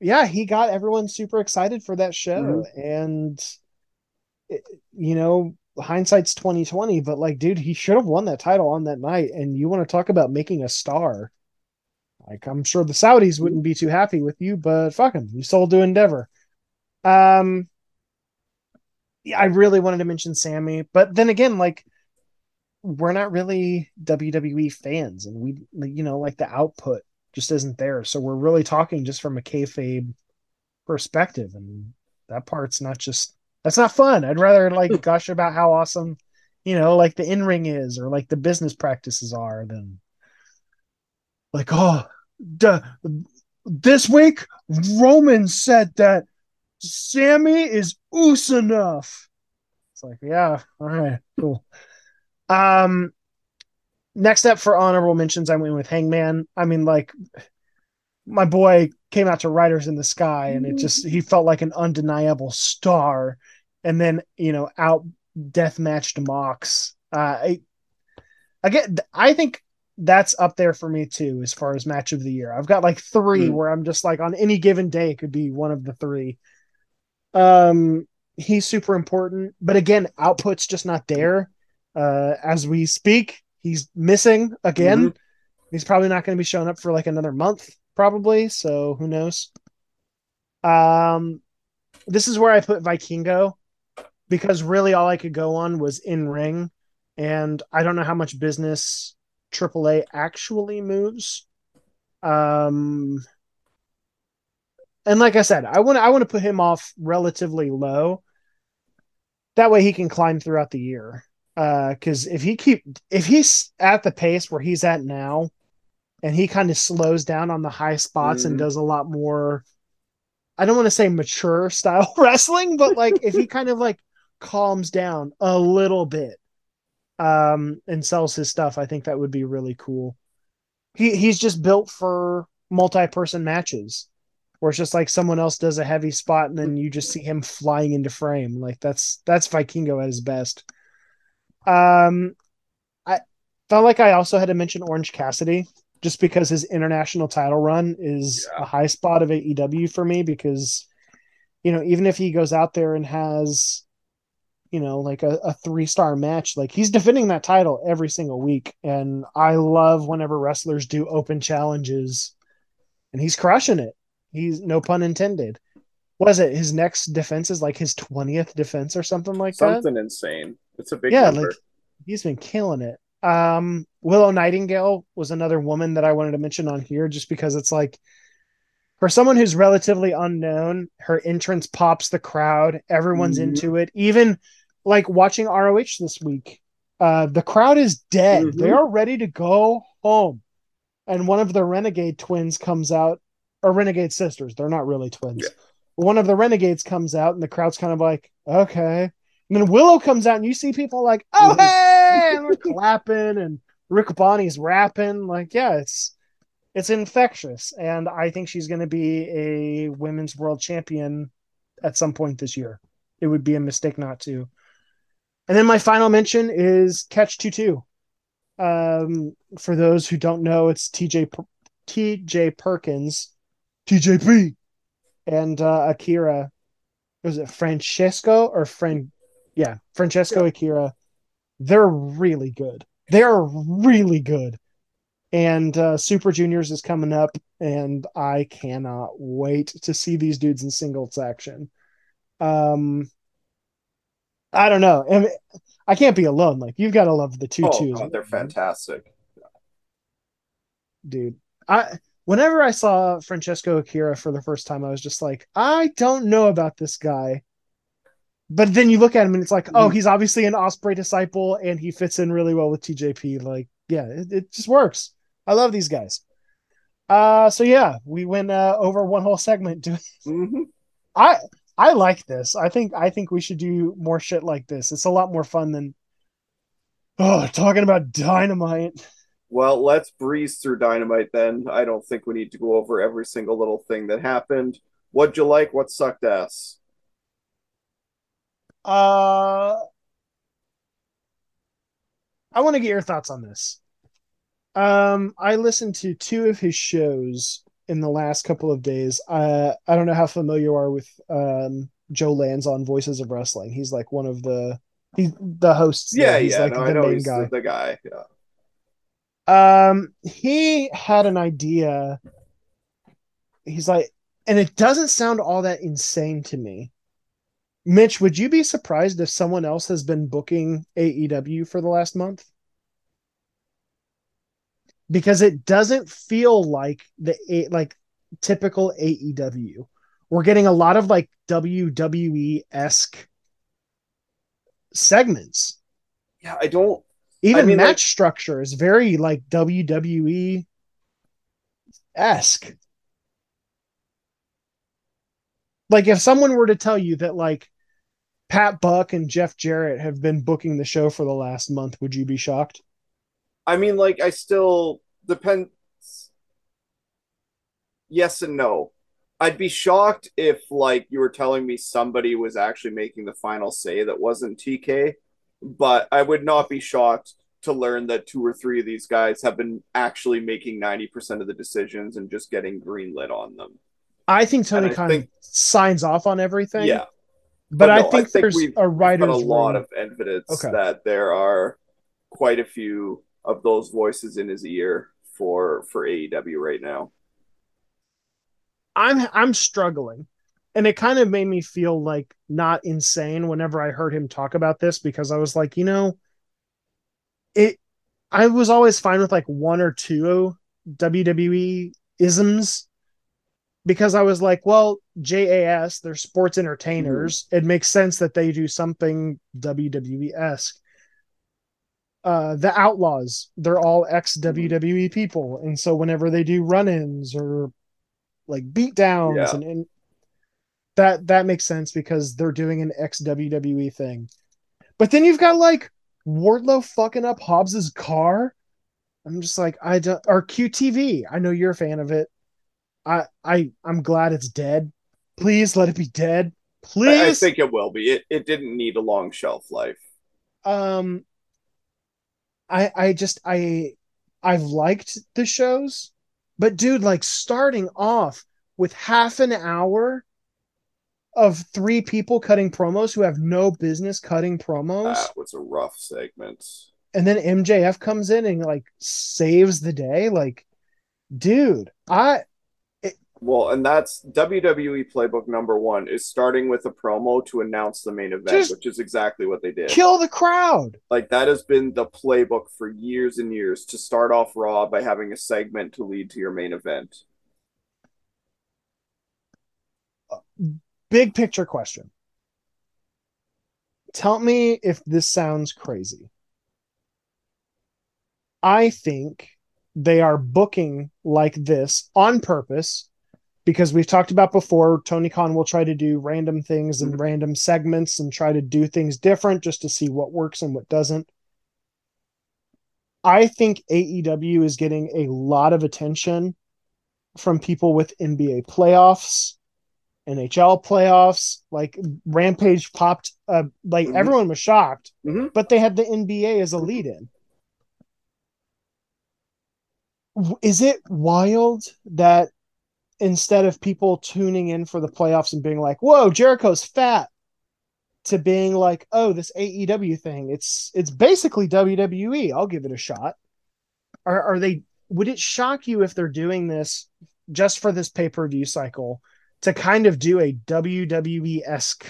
yeah, he got everyone super excited for that show Mm-hmm. and it- you know, hindsight's 2020, but like dude, he should have won that title on that night and you want to talk about making a star. Like I'm sure the Saudis wouldn't be too happy with you, but fuck him. You sold to Endeavor. Um yeah, I really wanted to mention Sami, but then again, like we're not really WWE fans, and we, you know, like the output just isn't there. So we're really talking just from a kayfabe perspective, and that part's not just that's not fun. I'd rather like gush about how awesome, you know, like the in ring is, or like the business practices are, than like oh, duh, this week Roman said that Sami is oos enough. It's like, yeah, all right, cool. Um, next up for honorable mentions, I went with Hangman. I mean, like, my boy came out to Riders in the Sky, and it just he felt like an undeniable star. And then you know out death matched Mox. Uh, I, again, I think that's up there for me too as far as match of the year. I've got like three mm. where I'm just like on any given day it could be one of the three. Um, he's super important, but again, output's just not there. Uh, as we speak, he's missing again. Mm-hmm. He's probably not going to be showing up for like another month, probably. So who knows? Um, this is where I put Vikingo because really all I could go on was in ring, and I don't know how much business AAA actually moves. Um, and like I said, I want I want to put him off relatively low. That way he can climb throughout the year. Because uh, if he keep if he's at the pace where he's at now, and he kind of slows down on the high spots mm. and does a lot more. I don't want to say mature style wrestling, but like if he kind of like calms down a little bit, um, and sells his stuff, I think that would be really cool. He he's just built for multi-person matches where it's just like someone else does a heavy spot and then you just see him flying into frame. Like that's that's Vikingo at his best. Um I felt like I also had to mention Orange Cassidy just because his international title run is yeah. a high spot of AEW for me because you know, even if he goes out there and has you know, like a, a three star match. Like he's defending that title every single week. And I love whenever wrestlers do open challenges and he's crushing it. He's no pun intended. Was it his next defense is like his 20th defense or something like something that? Something insane. It's a big yeah, number. like he's been killing it. Um, Willow Nightingale was another woman that I wanted to mention on here just because it's like for someone who's relatively unknown, her entrance pops the crowd. Everyone's mm-hmm. into it. Even like watching ROH this week. Uh, the crowd is dead. Mm-hmm. They are ready to go home. And one of the Renegade twins comes out, or Renegade sisters. They're not really twins. Yeah. One of the Renegades comes out, and the crowd's kind of like, okay. And then Willow comes out, and you see people like, oh, mm-hmm. hey! And they're clapping, and Rick Bonney's rapping. Like, yeah, it's it's infectious. And I think she's going to be a women's world champion at some point this year. It would be a mistake not to. And then my final mention is Catch 2 2. Um, for those who don't know, it's TJ TJ Perkins, TJP, and uh, Akira. Was it Francesco or friend? Yeah, Francesco yeah. Akira. They're really good. They are really good. And uh, Super Juniors is coming up, and I cannot wait to see these dudes in singles action. Um, I don't know. I, mean, I can't be alone. Like you've got to love the two twos. Oh, they're fantastic, dude. I whenever I saw Francesco Akira for the first time, I was just like, I don't know about this guy. But then you look at him and it's like, oh, mm-hmm. he's obviously an Ospreay disciple and he fits in really well with TJP. Like, yeah, it, it just works. I love these guys. Uh, so yeah, we went uh, over one whole segment. Doing. Mm-hmm. I I like this. I think I think we should do more shit like this. It's a lot more fun than oh talking about dynamite. Well, let's breeze through dynamite then. I don't think we need to go over every single little thing that happened. What'd you like? What sucked ass? Uh I want to get your thoughts on this. Um I listened to two of his shows in the last couple of days. Uh, I don't know how familiar you are with um, Joe Lanza Voices of Wrestling. He's like one of the he's the hosts. Yeah, he's yeah, like no, I know he's guy. The, the guy. Yeah. Um, he had an idea. He's like, and it doesn't sound all that insane to me. Mitch, would you be surprised if someone else has been booking AEW for the last month? because it doesn't feel like the like typical AEW. We're getting a lot of like WWE esque segments. Yeah, I don't. Even I mean, match like, structure is very like WWE esque. Like if someone were to tell you that like Pat Buck and Jeff Jarrett have been booking the show for the last month, would you be shocked? I mean, like, I still depends. Yes and no. I'd be shocked if like you were telling me somebody was actually making the final say that wasn't TK, but I would not be shocked to learn that two or three of these guys have been actually making 90% of the decisions and just getting greenlit on them. I think Tony Khan think- signs off on everything. Yeah. But But I no, I think think there's a writer's a lot room. of evidence Okay. that there are quite a few of those voices in his ear for for AEW right now. I'm I'm struggling. And it kind of made me feel like not insane whenever I heard him talk about this because I was like, you know, it I was always fine with like one or two WWE isms because I was like, well, JAS, they're sports entertainers. It makes sense that they do something WWE esque. Uh, the Outlaws, they're all ex WWE people. And so whenever they do run ins or like beatdowns Yeah. and, and that that makes sense because they're doing an ex WWE thing. But then you've got like Wardlow fucking up Hobbs's car. I'm just like I don't or QTV. I know you're a fan of it. I I I'm glad it's dead. Please let it be dead. I, I think it will be. It it didn't need a long shelf life. um I I just I I've liked the shows, but dude, like starting off with half an hour of three people cutting promos who have no business cutting promos, That was a rough segment. and then MJF comes in and like saves the day. Like, dude, I Well, and that's WWE playbook number one is starting with a promo to announce the main event, Just which is exactly what they did. kill the crowd. Like that has been the playbook for years and years to start off Raw by having a segment to lead to your main event. Big picture question. Tell me if this sounds crazy. I think they are booking like this on purpose because we've talked about before Tony Khan will try to do random things and random segments and try to do things different just to see what works and what doesn't. I think AEW is getting a lot of attention from people with NBA playoffs, NHL playoffs. Like Rampage popped, uh, like Mhm. everyone was shocked, Mhm. but they had the NBA as a lead in. Is it wild that instead of people tuning in for the playoffs and being like, "Whoa, Jericho's fat," to being like, "Oh, this AEW thing, it's it's basically WWE. I'll give it a shot." Are are they? Would it shock you if they're doing this just for this pay per view cycle to kind of do a WWE esque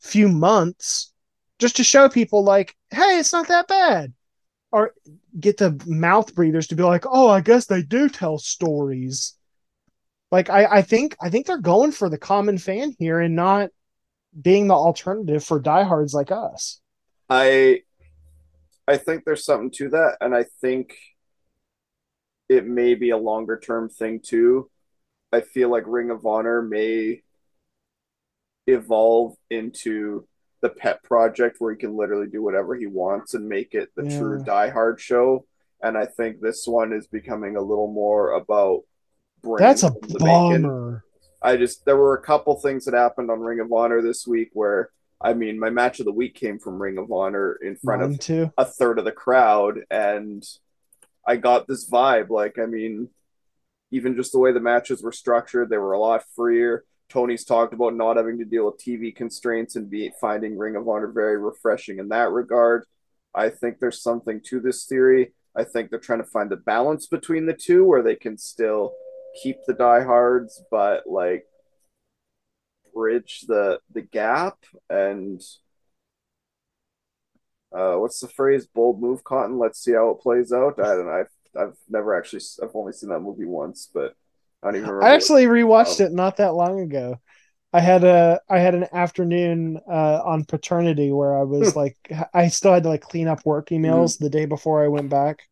few months just to show people like, "Hey, it's not that bad," or get the mouth breathers to be like, "Oh, I guess they do tell stories." Like I, I think I think they're going for the common fan here and not being the alternative for diehards like us. I I think there's something to that, and I think it may be a longer term thing too. I feel like Ring of Honor may evolve into the pet project where he can literally do whatever he wants and make it the Yeah. true diehard show. And I think this one is becoming a little more about bringing That's a bummer. I just there were a couple things that happened on Ring of Honor this week where I mean my match of the week came from Ring of Honor in front Mine of too. a third of the crowd and I got this vibe like I mean even just the way the matches were structured they were a lot freer. Tony's talked about not having to deal with TV constraints and be finding Ring of Honor very refreshing in that regard. I think there's something to this theory. I think they're trying to find the balance between the two where they can still keep the diehards, but like bridge the the gap and uh, what's the phrase? Bold move, Cotton. Let's see how it plays out. I don't know. I've I've never actually I've only seen that movie once, but I don't even remember. I actually rewatched um, it not that long ago. I had a I had an afternoon uh, on paternity where I was like I still had to like clean up work emails the day before I went back,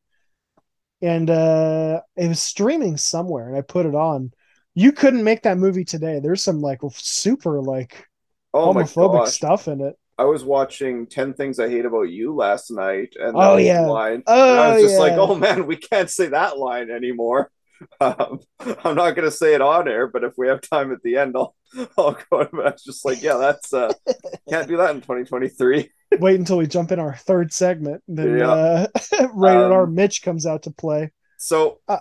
and uh, it was streaming somewhere, and I put it on. You couldn't make that movie today. There's some like super like oh homophobic stuff in it. I was watching Ten Things I Hate About You last night, and that Oh, yeah. line. Oh and I was just like, oh man, we can't say that line anymore. Um, I'm not going to say it on air, but if we have time at the end, I'll I'll go. It's just like, yeah, that's uh, can't do that in 2023. Wait until we jump in our third segment, then yeah. uh, rated um, R Mitch comes out to play. So uh,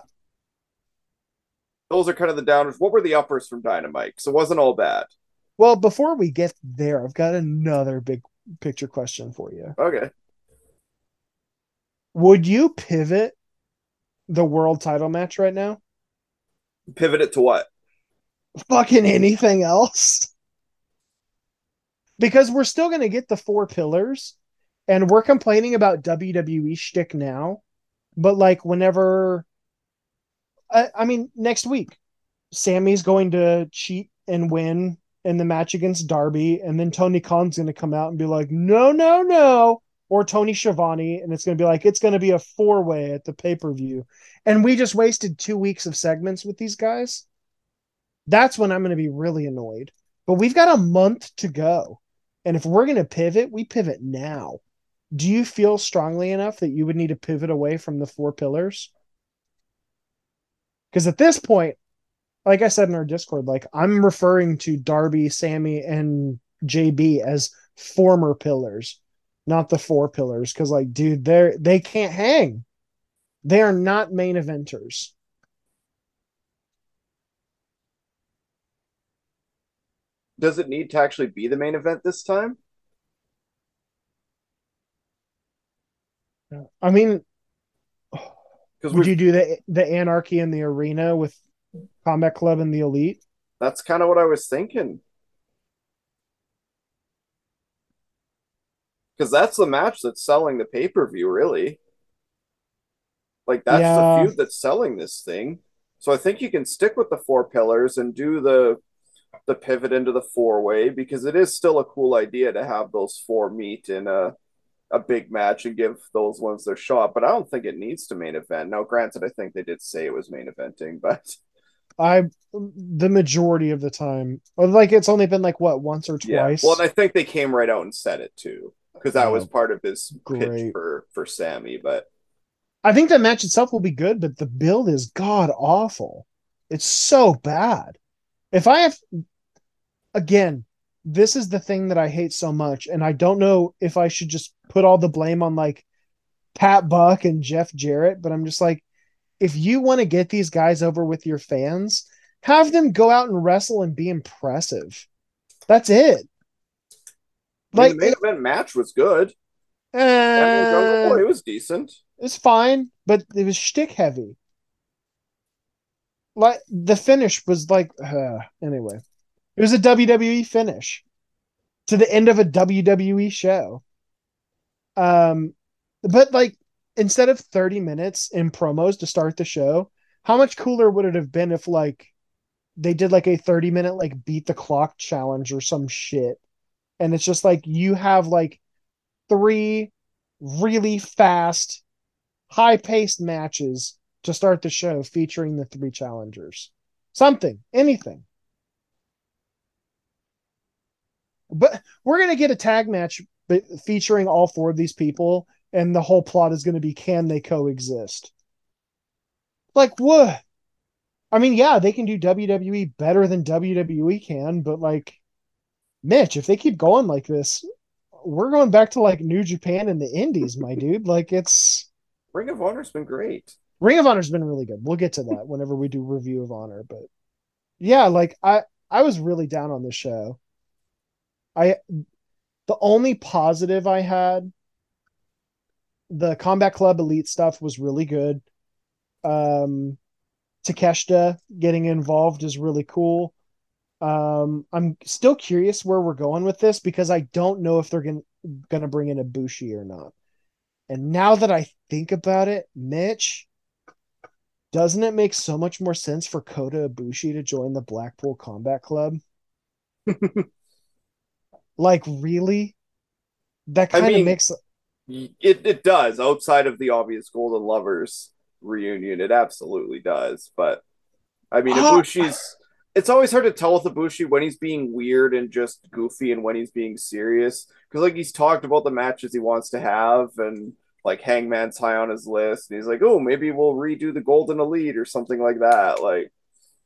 those are kind of the downers. What were the uppers from Dynamite? So it wasn't all bad. Well, before we get there, I've got another big picture question for you. Okay. Would you pivot the world title match right now? Pivot it to what? Fucking anything else. Because we're still going to get the four pillars, and we're complaining about WWE shtick now. But like, whenever, I, I mean, next week, Sammy's going to cheat and win in the match against Darby, and then Tony Khan's going to come out and be like, no, no, no or Tony Schiavone, and it's going to be like it's going to be a four way at the pay per view, and we just wasted two weeks of segments with these guys. That's when I'm going to be really annoyed. But we've got a month to go, and if we're going to pivot, we pivot now. Do you feel strongly enough that you would need to pivot away from the four pillars? Because at this point, like I said in our Discord, like I'm referring to Darby, Sammy, and JB as former pillars not the four pillars because like dude they're they can't hang they are not main eventers does it need to actually be the main event this time i mean because would you do the the anarchy in the arena with combat club and the elite that's kind of what i was thinking because that's the match that's selling the pay per view, really. Like that's yeah. the feud that's selling this thing. So I think you can stick with the four pillars and do the the pivot into the four way because it is still a cool idea to have those four meet in a a big match and give those ones their shot. But I don't think it needs to main event. Now, granted, I think they did say it was main eventing, but I the majority of the time, like it's only been like what once or twice. Yeah. Well, and I think they came right out and said it too because that oh, was part of his great. pitch for for Sammy. But I think the match itself will be good, but the build is god awful. It's so bad. If I have again, this is the thing that I hate so much, and I don't know if I should just put all the blame on like Pat Buck and Jeff Jarrett, but I'm just like, if you want to get these guys over with your fans, have them go out and wrestle and be impressive. That's it. Like the main event match was good. Uh, Boy, it was decent. It's fine, but it was shtick heavy. Like the finish was like uh, anyway. It was a WWE finish to the end of a WWE show. Um, but like instead of 30 minutes in promos to start the show, how much cooler would it have been if like they did like a 30 minute like beat the clock challenge or some shit and it's just like you have like three really fast, high paced matches to start the show featuring the three challengers. Something, anything. But we're going to get a tag match featuring all four of these people, and the whole plot is going to be can they coexist? Like, what? I mean, yeah, they can do WWE better than WWE can, but like, Mitch, if they keep going like this, we're going back to like New Japan and the Indies, my dude. Like it's Ring of Honor's been great. Ring of Honor's been really good. We'll get to that whenever we do review of Honor, but yeah, like I I was really down on this show. I the only positive I had the Combat Club Elite stuff was really good. Um Takeshita getting involved is really cool. Um, I'm still curious where we're going with this because I don't know if they're going to bring in Ibushi or not. And now that I think about it, Mitch, doesn't it make so much more sense for Kota Ibushi to join the Blackpool Combat Club? like, really? That kind I mean, of makes it. It does outside of the obvious Golden Lovers reunion. It absolutely does. But I mean, Ibushi's it's always hard to tell with Ibushi when he's being weird and just goofy and when he's being serious. Because like he's talked about the matches he wants to have and like Hangman's high on his list, and he's like, "Oh, maybe we'll redo the Golden Elite or something like that." Like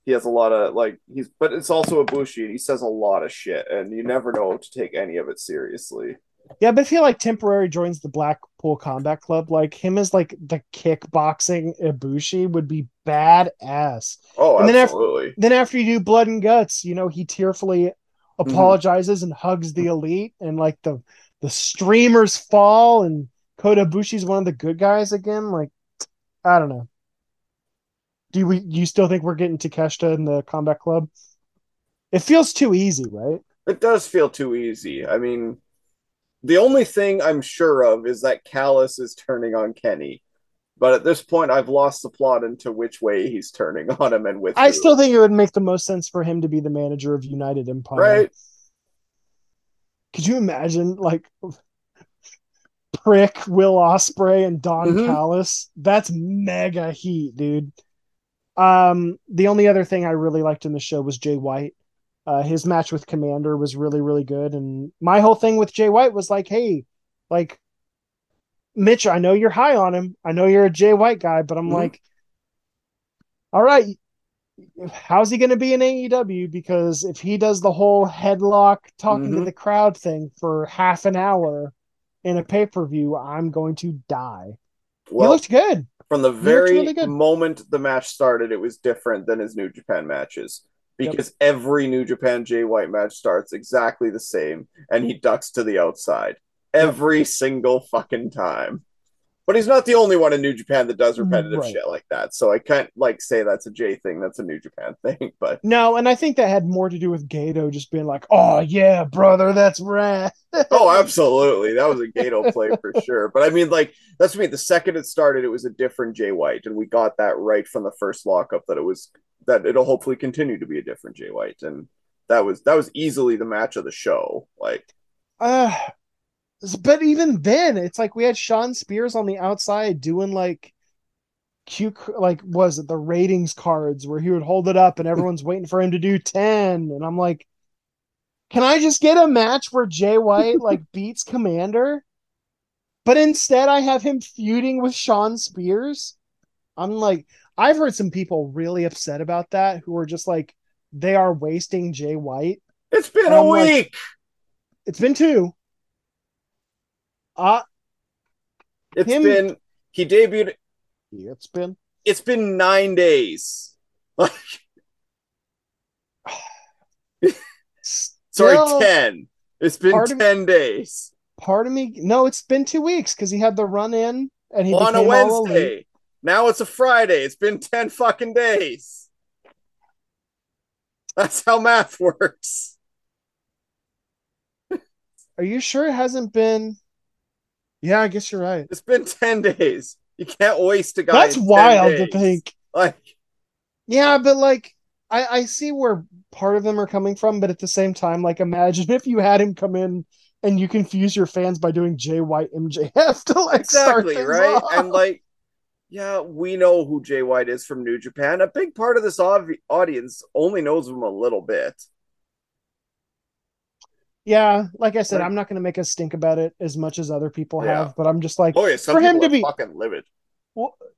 he has a lot of like he's, but it's also Ibushi, and he says a lot of shit, and you never know to take any of it seriously. Yeah, but I feel like temporary joins the Blackpool Combat Club. Like him as like the kickboxing Ibushi would be badass. Oh, And then after- absolutely. Then after you do Blood and Guts, you know he tearfully mm-hmm. apologizes and hugs the elite, and like the the streamers fall, and Kota Ibushi's one of the good guys again. Like I don't know. Do we? You still think we're getting Takeshita in the Combat Club? It feels too easy, right? It does feel too easy. I mean, the only thing I'm sure of is that Callis is turning on Kenny. But at this point, I've lost the plot into which way he's turning on him and with I who. still think it would make the most sense for him to be the manager of United Empire. right. Could you imagine like prick Will Ospreay and Don Mhm. Callis? That's mega heat, dude. Um, the only other thing I really liked in the show was Jay White. Uh, his match with Commander was really, really good. And my whole thing with Jay White was like, hey, like Mitch, I know you're high on him. I know you're a Jay White guy, but I'm Mhm. like, all right, how's he going to be in AEW? Because if he does the whole headlock talking to Mhm. the crowd thing for half an hour in a pay per view, I'm going to die. Well, he looked good. From the very really moment the match started, it was different than his New Japan matches. Because every New Japan Jay White match starts exactly the same, and he ducks to the outside every single fucking time. But he's not the only one in New Japan that does repetitive Right. shit like that, so I can't like say that's a Jay thing. That's a New Japan thing, but No, and I think that had more to do with Gedo just being like, "Oh yeah, brother, that's rad." oh, absolutely, that was a Gedo play for sure. But I mean, like that's me. The second it started, it was a different Jay White, and we got that right from the first lockup that it was that it'll hopefully continue to be a different Jay White, and that was that was easily the match of the show. Like, Uh, but even then, it's like we had Shawn Spears on the outside doing like Q, like was it the ratings cards where he would hold it up and everyone's waiting for him to do ten, and I'm like, can I just get a match where Jay White like beats Commander? But instead, I have him feuding with Shawn Spears. I'm like, I've heard some people really upset about that who are just like, they are wasting Jay White. it's been And a I'm like- week. It's been two. Uh, it's him- been he debuted. it's been It's been nine days. Like, sorry, ten. It's been ten days part of me. No, it's been two weeks because he had the run in and he on a became all elite. Wednesday. Now it's a Friday. It's been ten fucking days. That's how math works. Are you sure it hasn't been? Yeah, I guess you're right. It's been 10 days. You can't waste a guy. That's in 10 wild to think. Like, Yeah, but like, I I see where part of them are coming from, but at the same time, like, imagine if you had him come in and you confuse your fans by doing Jay White MJF to like exactly, right? off. And like, yeah, we know who Jay White is from New Japan. A big part of this audience only knows him a little bit. Yeah, like I said, Like- I'm not going to make a stink about it as much as other people Yeah. have, but I'm just like, Oh yeah, For him to be- fucking livid.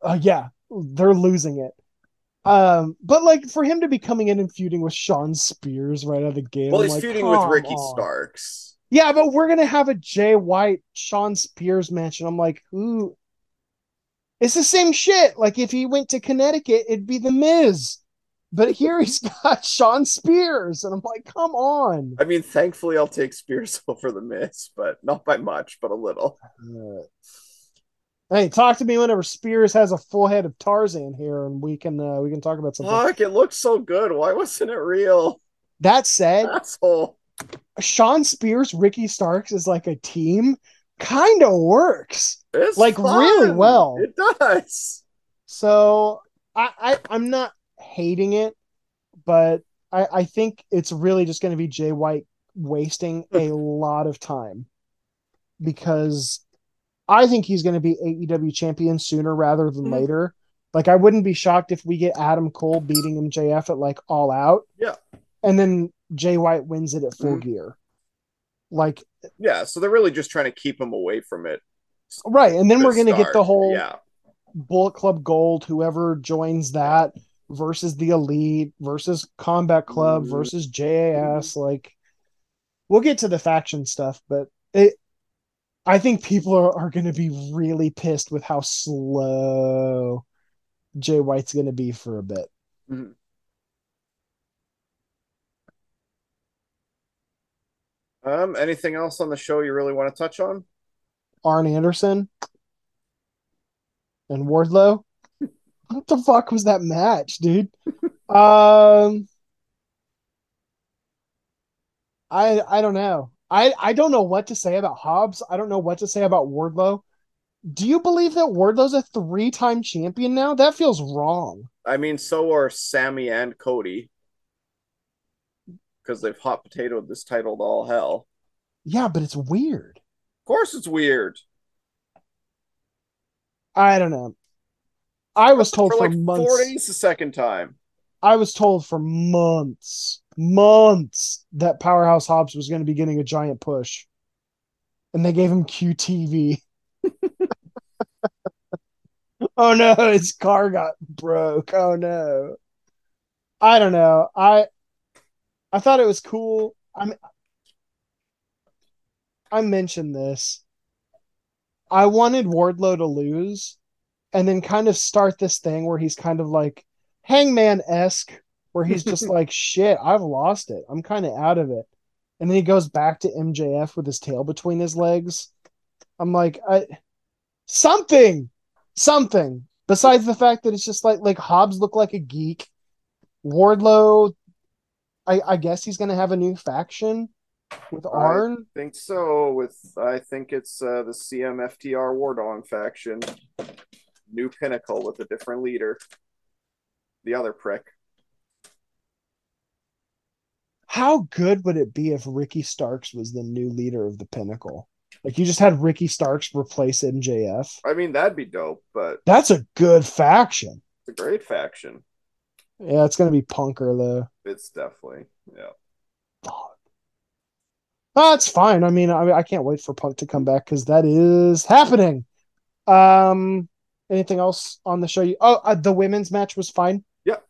uh, yeah, they're losing it. Um, but like for him to be coming in and feuding with Shawn Spears right out of the gate, Well, I'm he's like, feuding with Ricky on. Starks. Yeah, but we're gonna have a Jay White, Shawn Spears match, and I'm like, who? It's the same shit. Like if he went to Connecticut, it'd be the Miz, but here he's got Shawn Spears, and I'm like, come on. I mean, thankfully, I'll take Spears over the Miz, but not by much, but a little. Uh, hey, talk to me whenever Spears has a full head of Tarzan here, and we can uh, we can talk about something. Fuck, it looks so good. Why wasn't it real? That said, Asshole. Shawn Spears, Ricky Starks is like a team, kind of works. It's Like, really well. It does. So I, I I'm not hating it, but I, I think it's really just going to be Jay White wasting a lot of time because I think he's going to be AEW champion sooner rather than Mhm. later. Like I wouldn't be shocked if we get Adam Cole beating MJF at like all out. Yeah. And then Jay White wins it at full Mhm. gear. Like Yeah, so they're really just trying to keep him away from it right, and then to we're gonna get the whole yeah. Bullet Club Gold, whoever joins that versus the Elite versus Combat Club Mhm. versus JAS. Like, we'll get to the faction stuff, but it. I think people are, are going to be really pissed with how slow Jay White's going to be for a bit. Um, anything else on the show you really want to touch on? Arn Anderson and Wardlow. What the fuck was that match, dude? um, I I don't know. I I don't know what to say about Hobbs. I don't know what to say about Wardlow. Do you believe that Wardlow's a three-time champion now? That feels wrong. I mean, so are Sammy and Cody because they've hot potatoed this title to all hell. Yeah, but it's weird. Of course, it's weird. I don't know. I was told For for, like months. four days the second time. I was told for months, months that Powerhouse Hobbs was going to be getting a giant push. And they gave him QTV. oh no, his car got broke. Oh no. I don't know. I I thought it was cool. I'm I mentioned this. I wanted Wardlow to lose and then kind of start this thing where he's kind of like hangman esque, where he's just like, shit, I've lost it. I'm kind of out of it. And then he goes back to MJF with his tail between his legs. I'm like, I something, something. Besides the fact that it's just like like Hobbs looked like a geek. Wardlow, I, I guess he's gonna have a new faction with Arn. I think so. With I think it's uh, the CMFTR War Dog faction, new pinnacle with a different leader. The other prick. How good would it be if Ricky Starks was the new leader of the Pinnacle? Like you just had Ricky Starks replace MJF. I mean, that'd be dope, but That's a good faction. it's a great faction. Yeah, it's gonna be Punker though. It's definitely yeah. That's fine. I mean, I I can't wait for Punk to come back because that is happening. Um, anything else on the show? You oh, uh, the women's match was fine. Yep.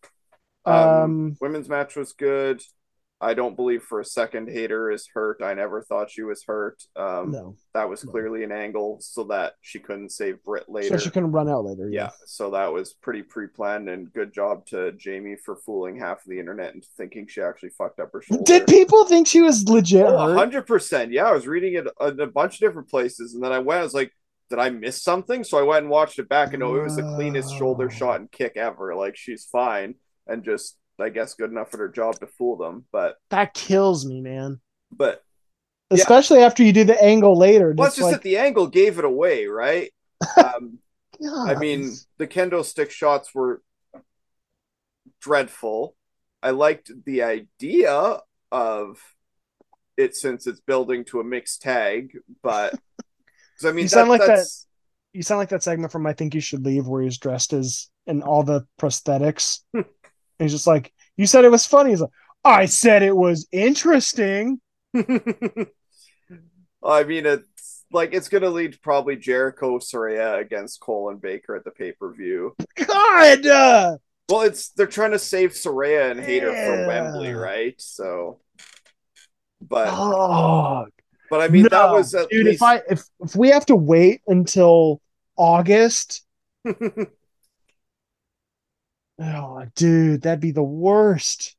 Um, Um, women's match was good. I don't believe for a second Hayter is hurt. I never thought she was hurt. Um, no, that was No. clearly an angle so that she couldn't save Britt later. so she can run out later. yeah, so that was pretty pre-planned and good job to Jamie for fooling half of the internet and thinking she actually fucked up her shoulder. Did people think she was legit Oh, 100%. Yeah, I was reading it in a bunch of different places and then I went I was like did I miss something? So I went and watched it back and no, it was the cleanest shoulder Oh. shot and kick ever. Like she's fine and just I guess good enough at her job to fool them. But That kills me, man. but Yeah. Especially after you do the angle later. well, it's it's just like, that the angle gave it away, right? Um, I mean, the kendo stick shots were dreadful. I liked the idea of it since it's building to a mixed tag, but 'cause I mean, You sound like that- you sound like that segment from I Think You Should Leave where he's dressed as and all the prosthetics. and he's just like, You said it was funny. He's like, I said it was interesting. I mean, it's like it's gonna lead to probably Jericho Saraya against Cole and Baker at the pay per view. God. uh, Well, it's they're trying to save Saraya and Hayter Yeah. for Wembley, right? So, but oh, but I mean, that was at dude. least If I if if we have to wait until August, oh, dude, that'd be the worst.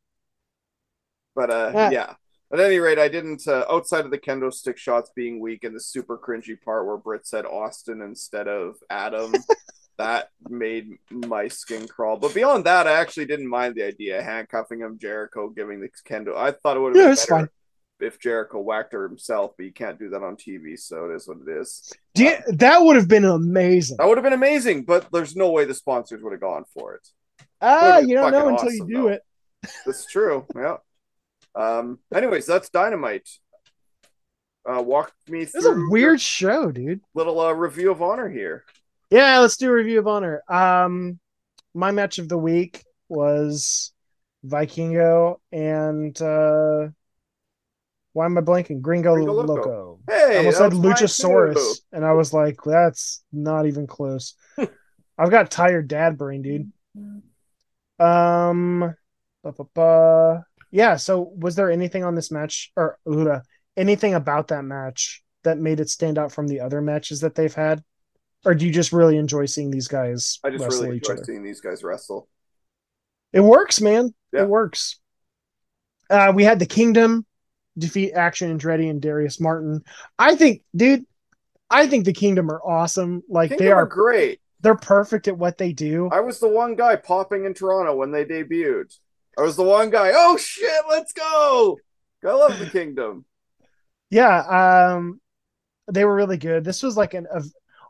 But uh, Yeah. yeah. At any rate, I didn't. Uh, outside of the kendo stick shots being weak and the super cringy part where Britt said Austin instead of Adam, that made my skin crawl. But beyond that, I actually didn't mind the idea handcuffing him, Jericho giving the kendo. I thought it would have Yeah, been better fine. If Jericho whacked her himself, but you can't do that on TV, so it is what it is. You- that would have been amazing. That would have been amazing, but there's no way the sponsors would have gone for it. Ah, you don't know until you do though. it. That's true. Yeah. Um. Anyways, that's Dynamite. Uh, walk me This through is a weird show, dude. little uh, review of honor here. Yeah, let's do a review of honor. Um, my match of the week was Vikingo and uh, why am I blanking? Gringo, Gringo Loco. Loco. Hey, I almost said Luchasaurus, and I was like, that's not even close. I've got tired dad brain, dude. Um, yeah. So, was there anything on this match, or uh, anything about that match that made it stand out from the other matches that they've had, or do you just really enjoy seeing these guys I just really enjoy seeing these guys wrestle. It works, man. Yeah. It works. Uh, we had the Kingdom defeat Action Andretti and Darius Martin. I think, dude, I think the Kingdom are awesome. Like Kingdom they are are, great. they're perfect at what they do. I was the one guy popping in Toronto when they debuted. I was the one guy. Oh shit, let's go! I love the Kingdom. Yeah, um, they were really good. This was like an of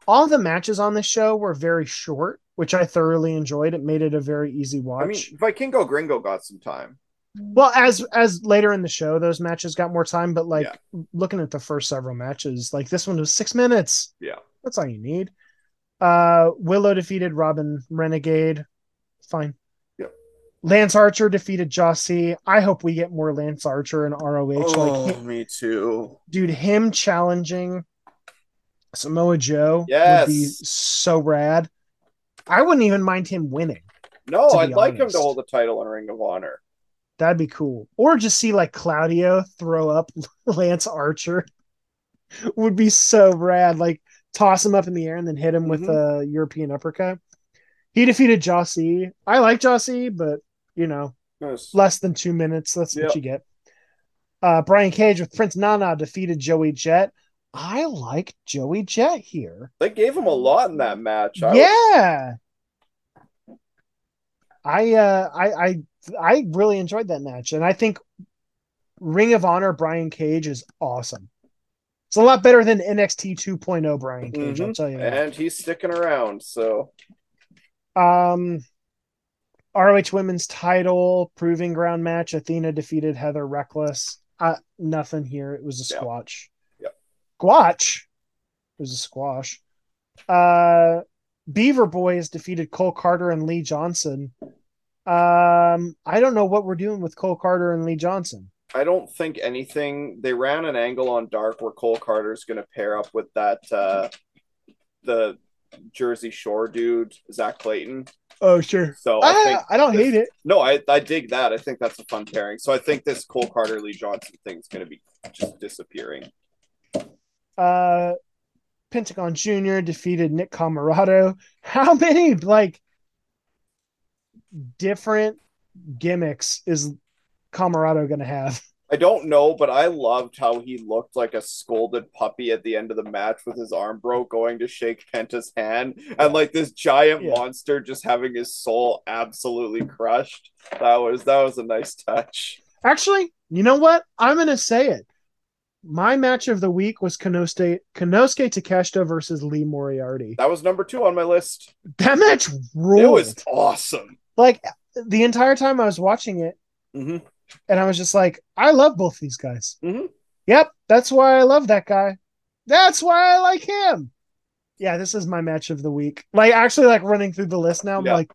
all the matches on this show were very short, which I thoroughly enjoyed. It made it a very easy watch. I mean, Vikingo Gringo got some time. Well, as as later in the show, those matches got more time. But like looking at the first several matches, like this one was six minutes. Yeah. That's all you need. Uh, Willow defeated Robyn Renegade. Fine. Yep. Lance Archer defeated Jossie. I hope we get more Lance Archer in ROH. Oh, Like, me too. dude, him challenging Samoa Joe would be so rad. I wouldn't even mind him winning. No, I'd like him to hold the title in Ring of Honor. That'd be cool. Or just see like Claudio throw up Lance Archer. Would be so rad. Like toss him up in the air and then hit him with Mhm. a European uppercut. He defeated Jossie. I like Jossie, but you know, Yes. less than two minutes. That's Yep. what you get. Uh, Brian Cage with Prince Nana defeated Joey Jet. I like Joey Jet here. They gave him a lot in that match. I was- yeah. I uh I I I really enjoyed that match and I think Ring of Honor Brian Cage is awesome. It's a lot better than NXT 2.0 Brian Cage, I'll Mhm. tell you that. and he's sticking around. So Um ROH women's title proving ground match Athena defeated Heather Reckless. Uh nothing here. It was a Yeah. squash. Yep. Squash. It was a squash. Uh Beaver Boys defeated Cole Carter and Lee Johnson. Um, I don't know what we're doing with Cole Carter and Lee Johnson. I don't think anything. They ran an angle on Dark where Cole Carter's going to pair up with that uh the Jersey Shore dude Zach Clayton. Oh, sure. So I I, think I don't hate it. no, I I dig that. I think that's a fun pairing. So I think this Cole Carter Lee Johnson thing is going to be just disappearing. Uh, Pentagon Jr. defeated Nick Comoroto. How many like different gimmicks is Comoroto going to have? I don't know, but I loved how he looked like a scolded puppy at the end of the match with his arm broke, going to shake Penta's hand, and like this giant Yeah. monster just having his soul absolutely crushed. That was that was a nice touch. Actually, you know what? I'm going to say it. My match of the week was Konosuke Konosuke Takeshita versus Lee Moriarty. That was number two on my list. That match ruled. It was awesome. Like the entire time I was watching it, hmm and I was just like, I love both these guys. Mhm. Yep, that's why I love that guy. That's why I like him. Yeah, this is my match of the week. Like actually, like running through the list now, I'm Yeah. like,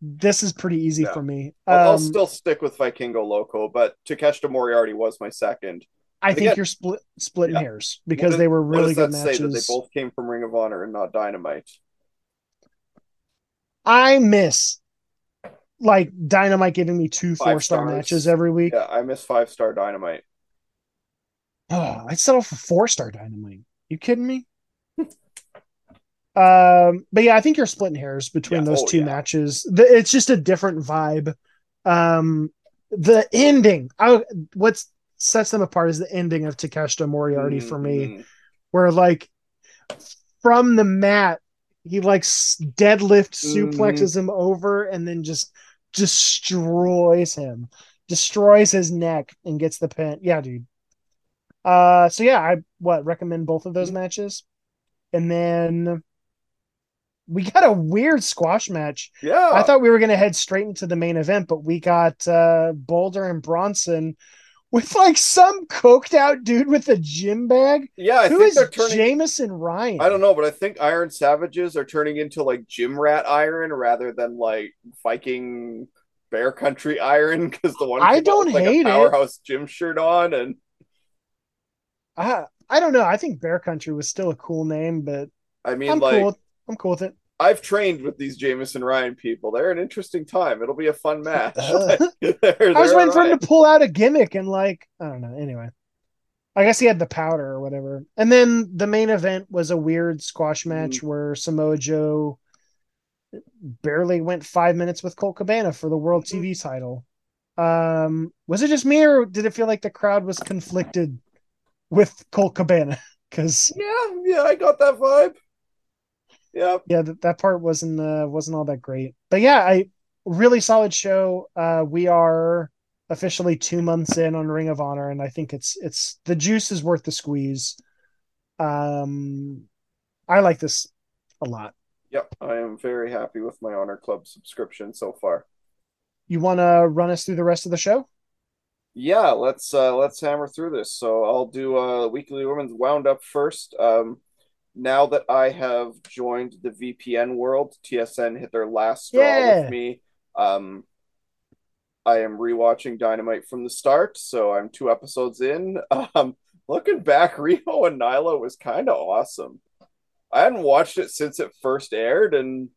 this is pretty easy Yeah. for me. I'll, I'll Um, still stick with Vikingo Loco, but Takeshita Moriarty was my second. I think again- you're split splitting Yeah. hairs because they were really good that say that they both came from Ring of Honor and not Dynamite? I miss like Dynamite giving me two four star matches every week. Yeah, I miss five star Dynamite. Oh, I'd settle for four star dynamite. You kidding me? um, but yeah, I think you're splitting hairs between Yeah, those oh, two yeah. matches. The, it's just a different vibe. Um, the ending, I what sets them apart is the ending of Takeshita Moriarty for me, Mhm. where like from the mat, he like deadlift Mhm. suplexes him over and then just destroys him, destroys his neck and gets the pin. Yeah, dude. Uh, so yeah, I what recommend both of those matches, and then we got a weird squash match. Yeah, I thought we were gonna head straight into the main event, but we got uh Boulder and Bronson with like some coked out dude with a gym bag. yeah. I Who think is they're turning. Jameson Ryan? I don't know, but I think Iron Savages are turning into like Gym Rat Iron rather than like Viking Bear Country Iron because the one I don't with, like hate a it. powerhouse gym shirt on and I I don't know. I think Bear Country was still a cool name, but I mean, I'm like cool. With, I'm cool with it. I've trained with these Jameson Ryan people. They're an interesting time. It'll be a fun match. Uh, Like, they're- I was they're waiting for him to pull out a gimmick and like I don't know. Anyway, I guess he had the powder or whatever. And then the main event was a weird squash match Mm-hmm. where Samoa Joe barely went five minutes with Colt Cabana for the World Mhm. TV title. Um, was it just me or did it feel like the crowd was conflicted with Colt Cabana? Because Yeah, yeah, I got that vibe. Yeah, yeah, that, that part wasn't uh, wasn't all that great. But yeah, I really solid show. Uh, we are officially two months in on Ring of Honor, and I think it's it's the juice is worth the squeeze. Um, I like this a lot. yep. I am very happy with my Honor Club subscription so far. You want to run us through the rest of the show? Yeah, let's uh let's hammer through this. So I'll do uh weekly women's wound up first. Um now that I have joined the VPN world, TSN hit their last straw Yeah. with me. Um I am rewatching Dynamite from the start, so I'm two episodes in. Um looking back, Riho and Nyla was kind of awesome. I hadn't watched it since it first aired and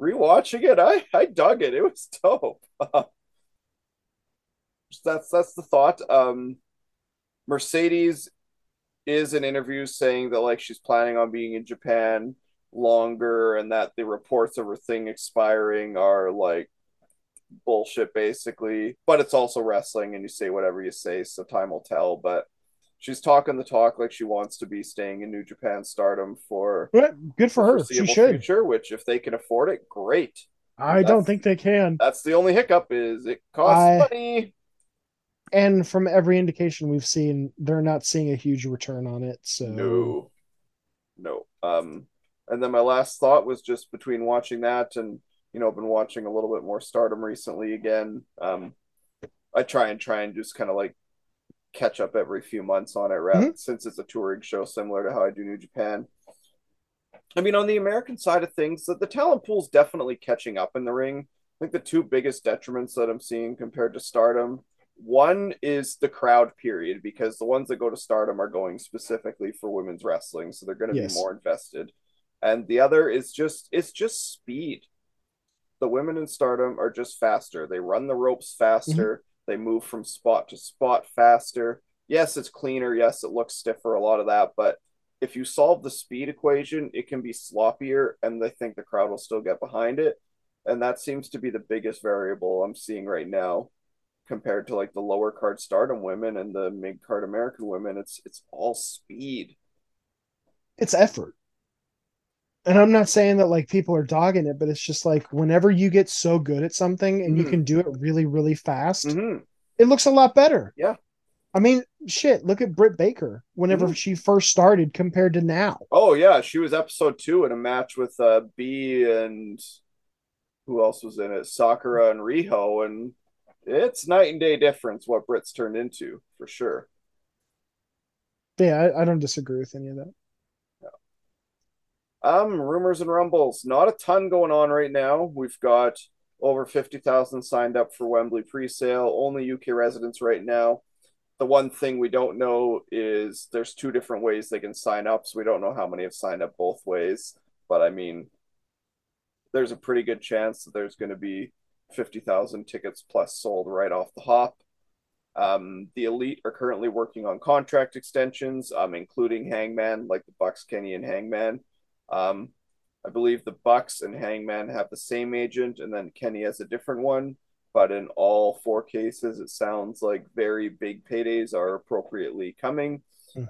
rewatching it, I I dug it. It was dope. that's that's the thought. Um, Mercedes is in interviews saying that like she's planning on being in Japan longer, and that the reports of her thing expiring are like bullshit, basically. But it's also wrestling, and you say whatever you say, so time will tell. But she's talking the talk like she wants to be staying in New Japan Stardom for good for her. She should. future. Which, if they can afford it, great. I don't think they can. That's the only hiccup is it costs I- money. And from every indication we've seen, they're not seeing a huge return on it. So No, no. Um, and then my last thought was just between watching that and you know, been watching a little bit more Stardom recently again. Um, I try and try and just kind of like catch up every few months on it, rather since it's a touring show, similar to how I do New Japan. I mean, on the American side of things, the, the talent pool's definitely catching up in the ring. I think the two biggest detriments that I'm seeing compared to Stardom one is the crowd period because the ones that go to Stardom are going specifically for women's wrestling, so they're going to Yes. be more invested. And the other is just it's just speed. The women in Stardom are just faster. They run the ropes faster. Mm-hmm. They move from spot to spot faster. Yes, it's cleaner. Yes, it looks stiffer. A lot of that, but if you solve the speed equation, it can be sloppier, and they think the crowd will still get behind it. And that seems to be the biggest variable I'm seeing right now compared to like the lower card stardom women and the mid card American women. It's it's all speed. it's effort. And I'm not saying that like people are dogging it, but it's just like whenever you get so good at something and you Mhm. can do it really, really fast, Mm-hmm. it looks a lot better. Yeah. I mean, shit, look at Britt Baker whenever Mhm. she first started compared to now. Oh yeah, she was episode two in a match with uh Bea and who else was in it? Sakura and Riho, and it's night and day difference what Brits turned into for sure. Yeah, I, I don't disagree with any of that. Um, rumors and rumbles. Not a ton going on right now. We've got over 50,000 signed up for Wembley pre-sale. Only UK residents right now. The one thing we don't know is there's two different ways they can sign up, so we don't know how many have signed up both ways. But I mean, there's a pretty good chance that there's going to be 50,000 tickets plus sold right off the hop. Um, the Elite are currently working on contract extensions, um, including Hangman, like the Bucks, Kenny, and Hangman. Um, I believe the Bucks and Hangman have the same agent, and then Kenny has a different one. But in all four cases, it sounds like very big paydays are appropriately coming,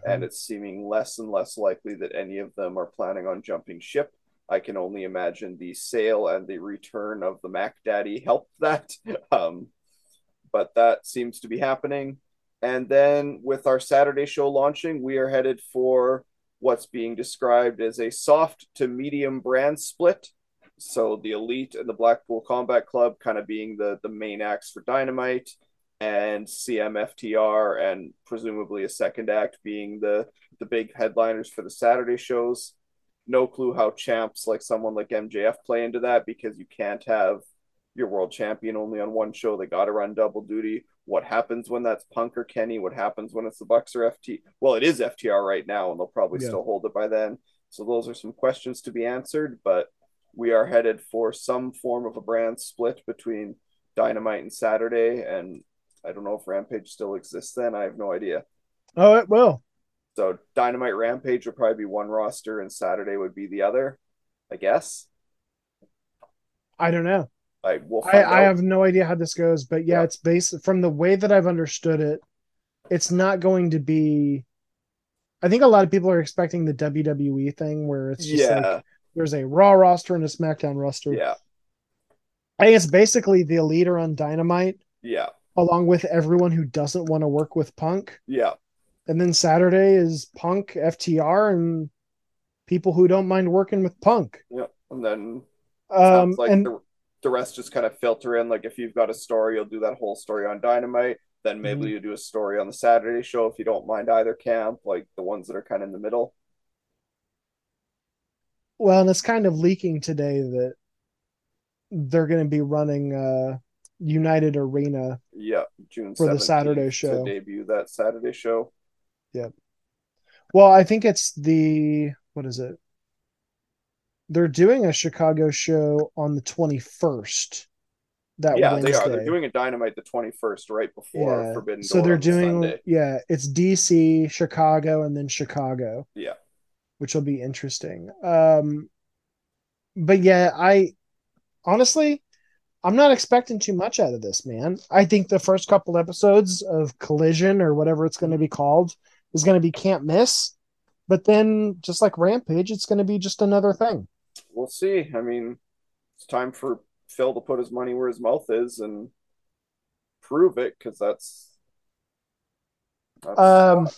and it's seeming less and less likely that any of them are planning on jumping ship. I can only imagine the sale and the return of the Mac Daddy helped that. Um, but that seems to be happening. And then with our Saturday show launching, we are headed for what's being described as a soft to medium brand split. So the Elite and the Blackpool Combat Club kind of being the, the main acts for Dynamite, and CMFTR and presumably a second act being the, the big headliners for the Saturday shows. No clue how champs like someone like MJF play into that because you can't have your world champion only on one show. They got to run double duty. what happens when that's Punk or Kenny, what happens when it's the Bucks or FT. Well, it is FTR right now, and they'll probably Yeah. still hold it by then. So those are some questions to be answered, but we are headed for some form of a brand split between Dynamite and Saturday, and I don't know if Rampage still exists then. I have no idea. Oh, it will. So Dynamite Rampage would probably be one roster, and Saturday would be the other. I guess. I don't know. I will. I. I have no idea how this goes, but yeah, Yeah. it's based from the way that I've understood it. It's not going to be. I think a lot of people are expecting the WWE thing where it's just yeah, like there's a Raw roster and a SmackDown roster. yeah, I think it's basically the elite are on Dynamite, yeah, along with everyone who doesn't want to work with Punk. yeah. And then Saturday is Punk, FTR, and people who don't mind working with Punk. Yeah, and then Um, like and the, the rest just kind of filter in. Like if you've got a story, you'll do that whole story on Dynamite. Then maybe Mhm. you do a story on the Saturday show if you don't mind either camp, like the ones that are kind of in the middle. well, and it's kind of leaking today that they're going to be running uh, United Arena. Yeah, June For the 17th Saturday show. debut that Saturday show. Well, I think it's the what is it? They're doing a Chicago show on the twenty first. That yeah, Wednesday. they are. They're doing a Dynamite the twenty first, right before yeah. Forbidden So Door they're doing Sunday. yeah, it's DC, Chicago, and then Chicago. Yeah. which will be interesting. Um, but yeah, I honestly, I'm not expecting too much out of this, man. I think the first couple episodes of Collision or whatever it's going to be called is going to be can't miss. But then, just like Rampage, it's going to be just another thing. We'll see. I mean, it's time for Phil to put his money where his mouth is and prove it because that's, that's Um,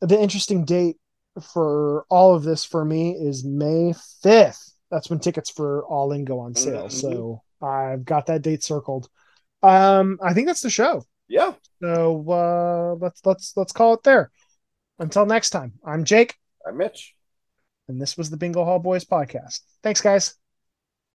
the interesting date for all of this for me is May 5th. That's when tickets for All In go on sale. Mhm. So I've got that date circled. Um, I think that's the show. yeah. So uh, let's let's let's call it there. Until next time, I'm Jake, I'm Mitch. and this was the Bingo Hall Boys podcast. Thanks, guys.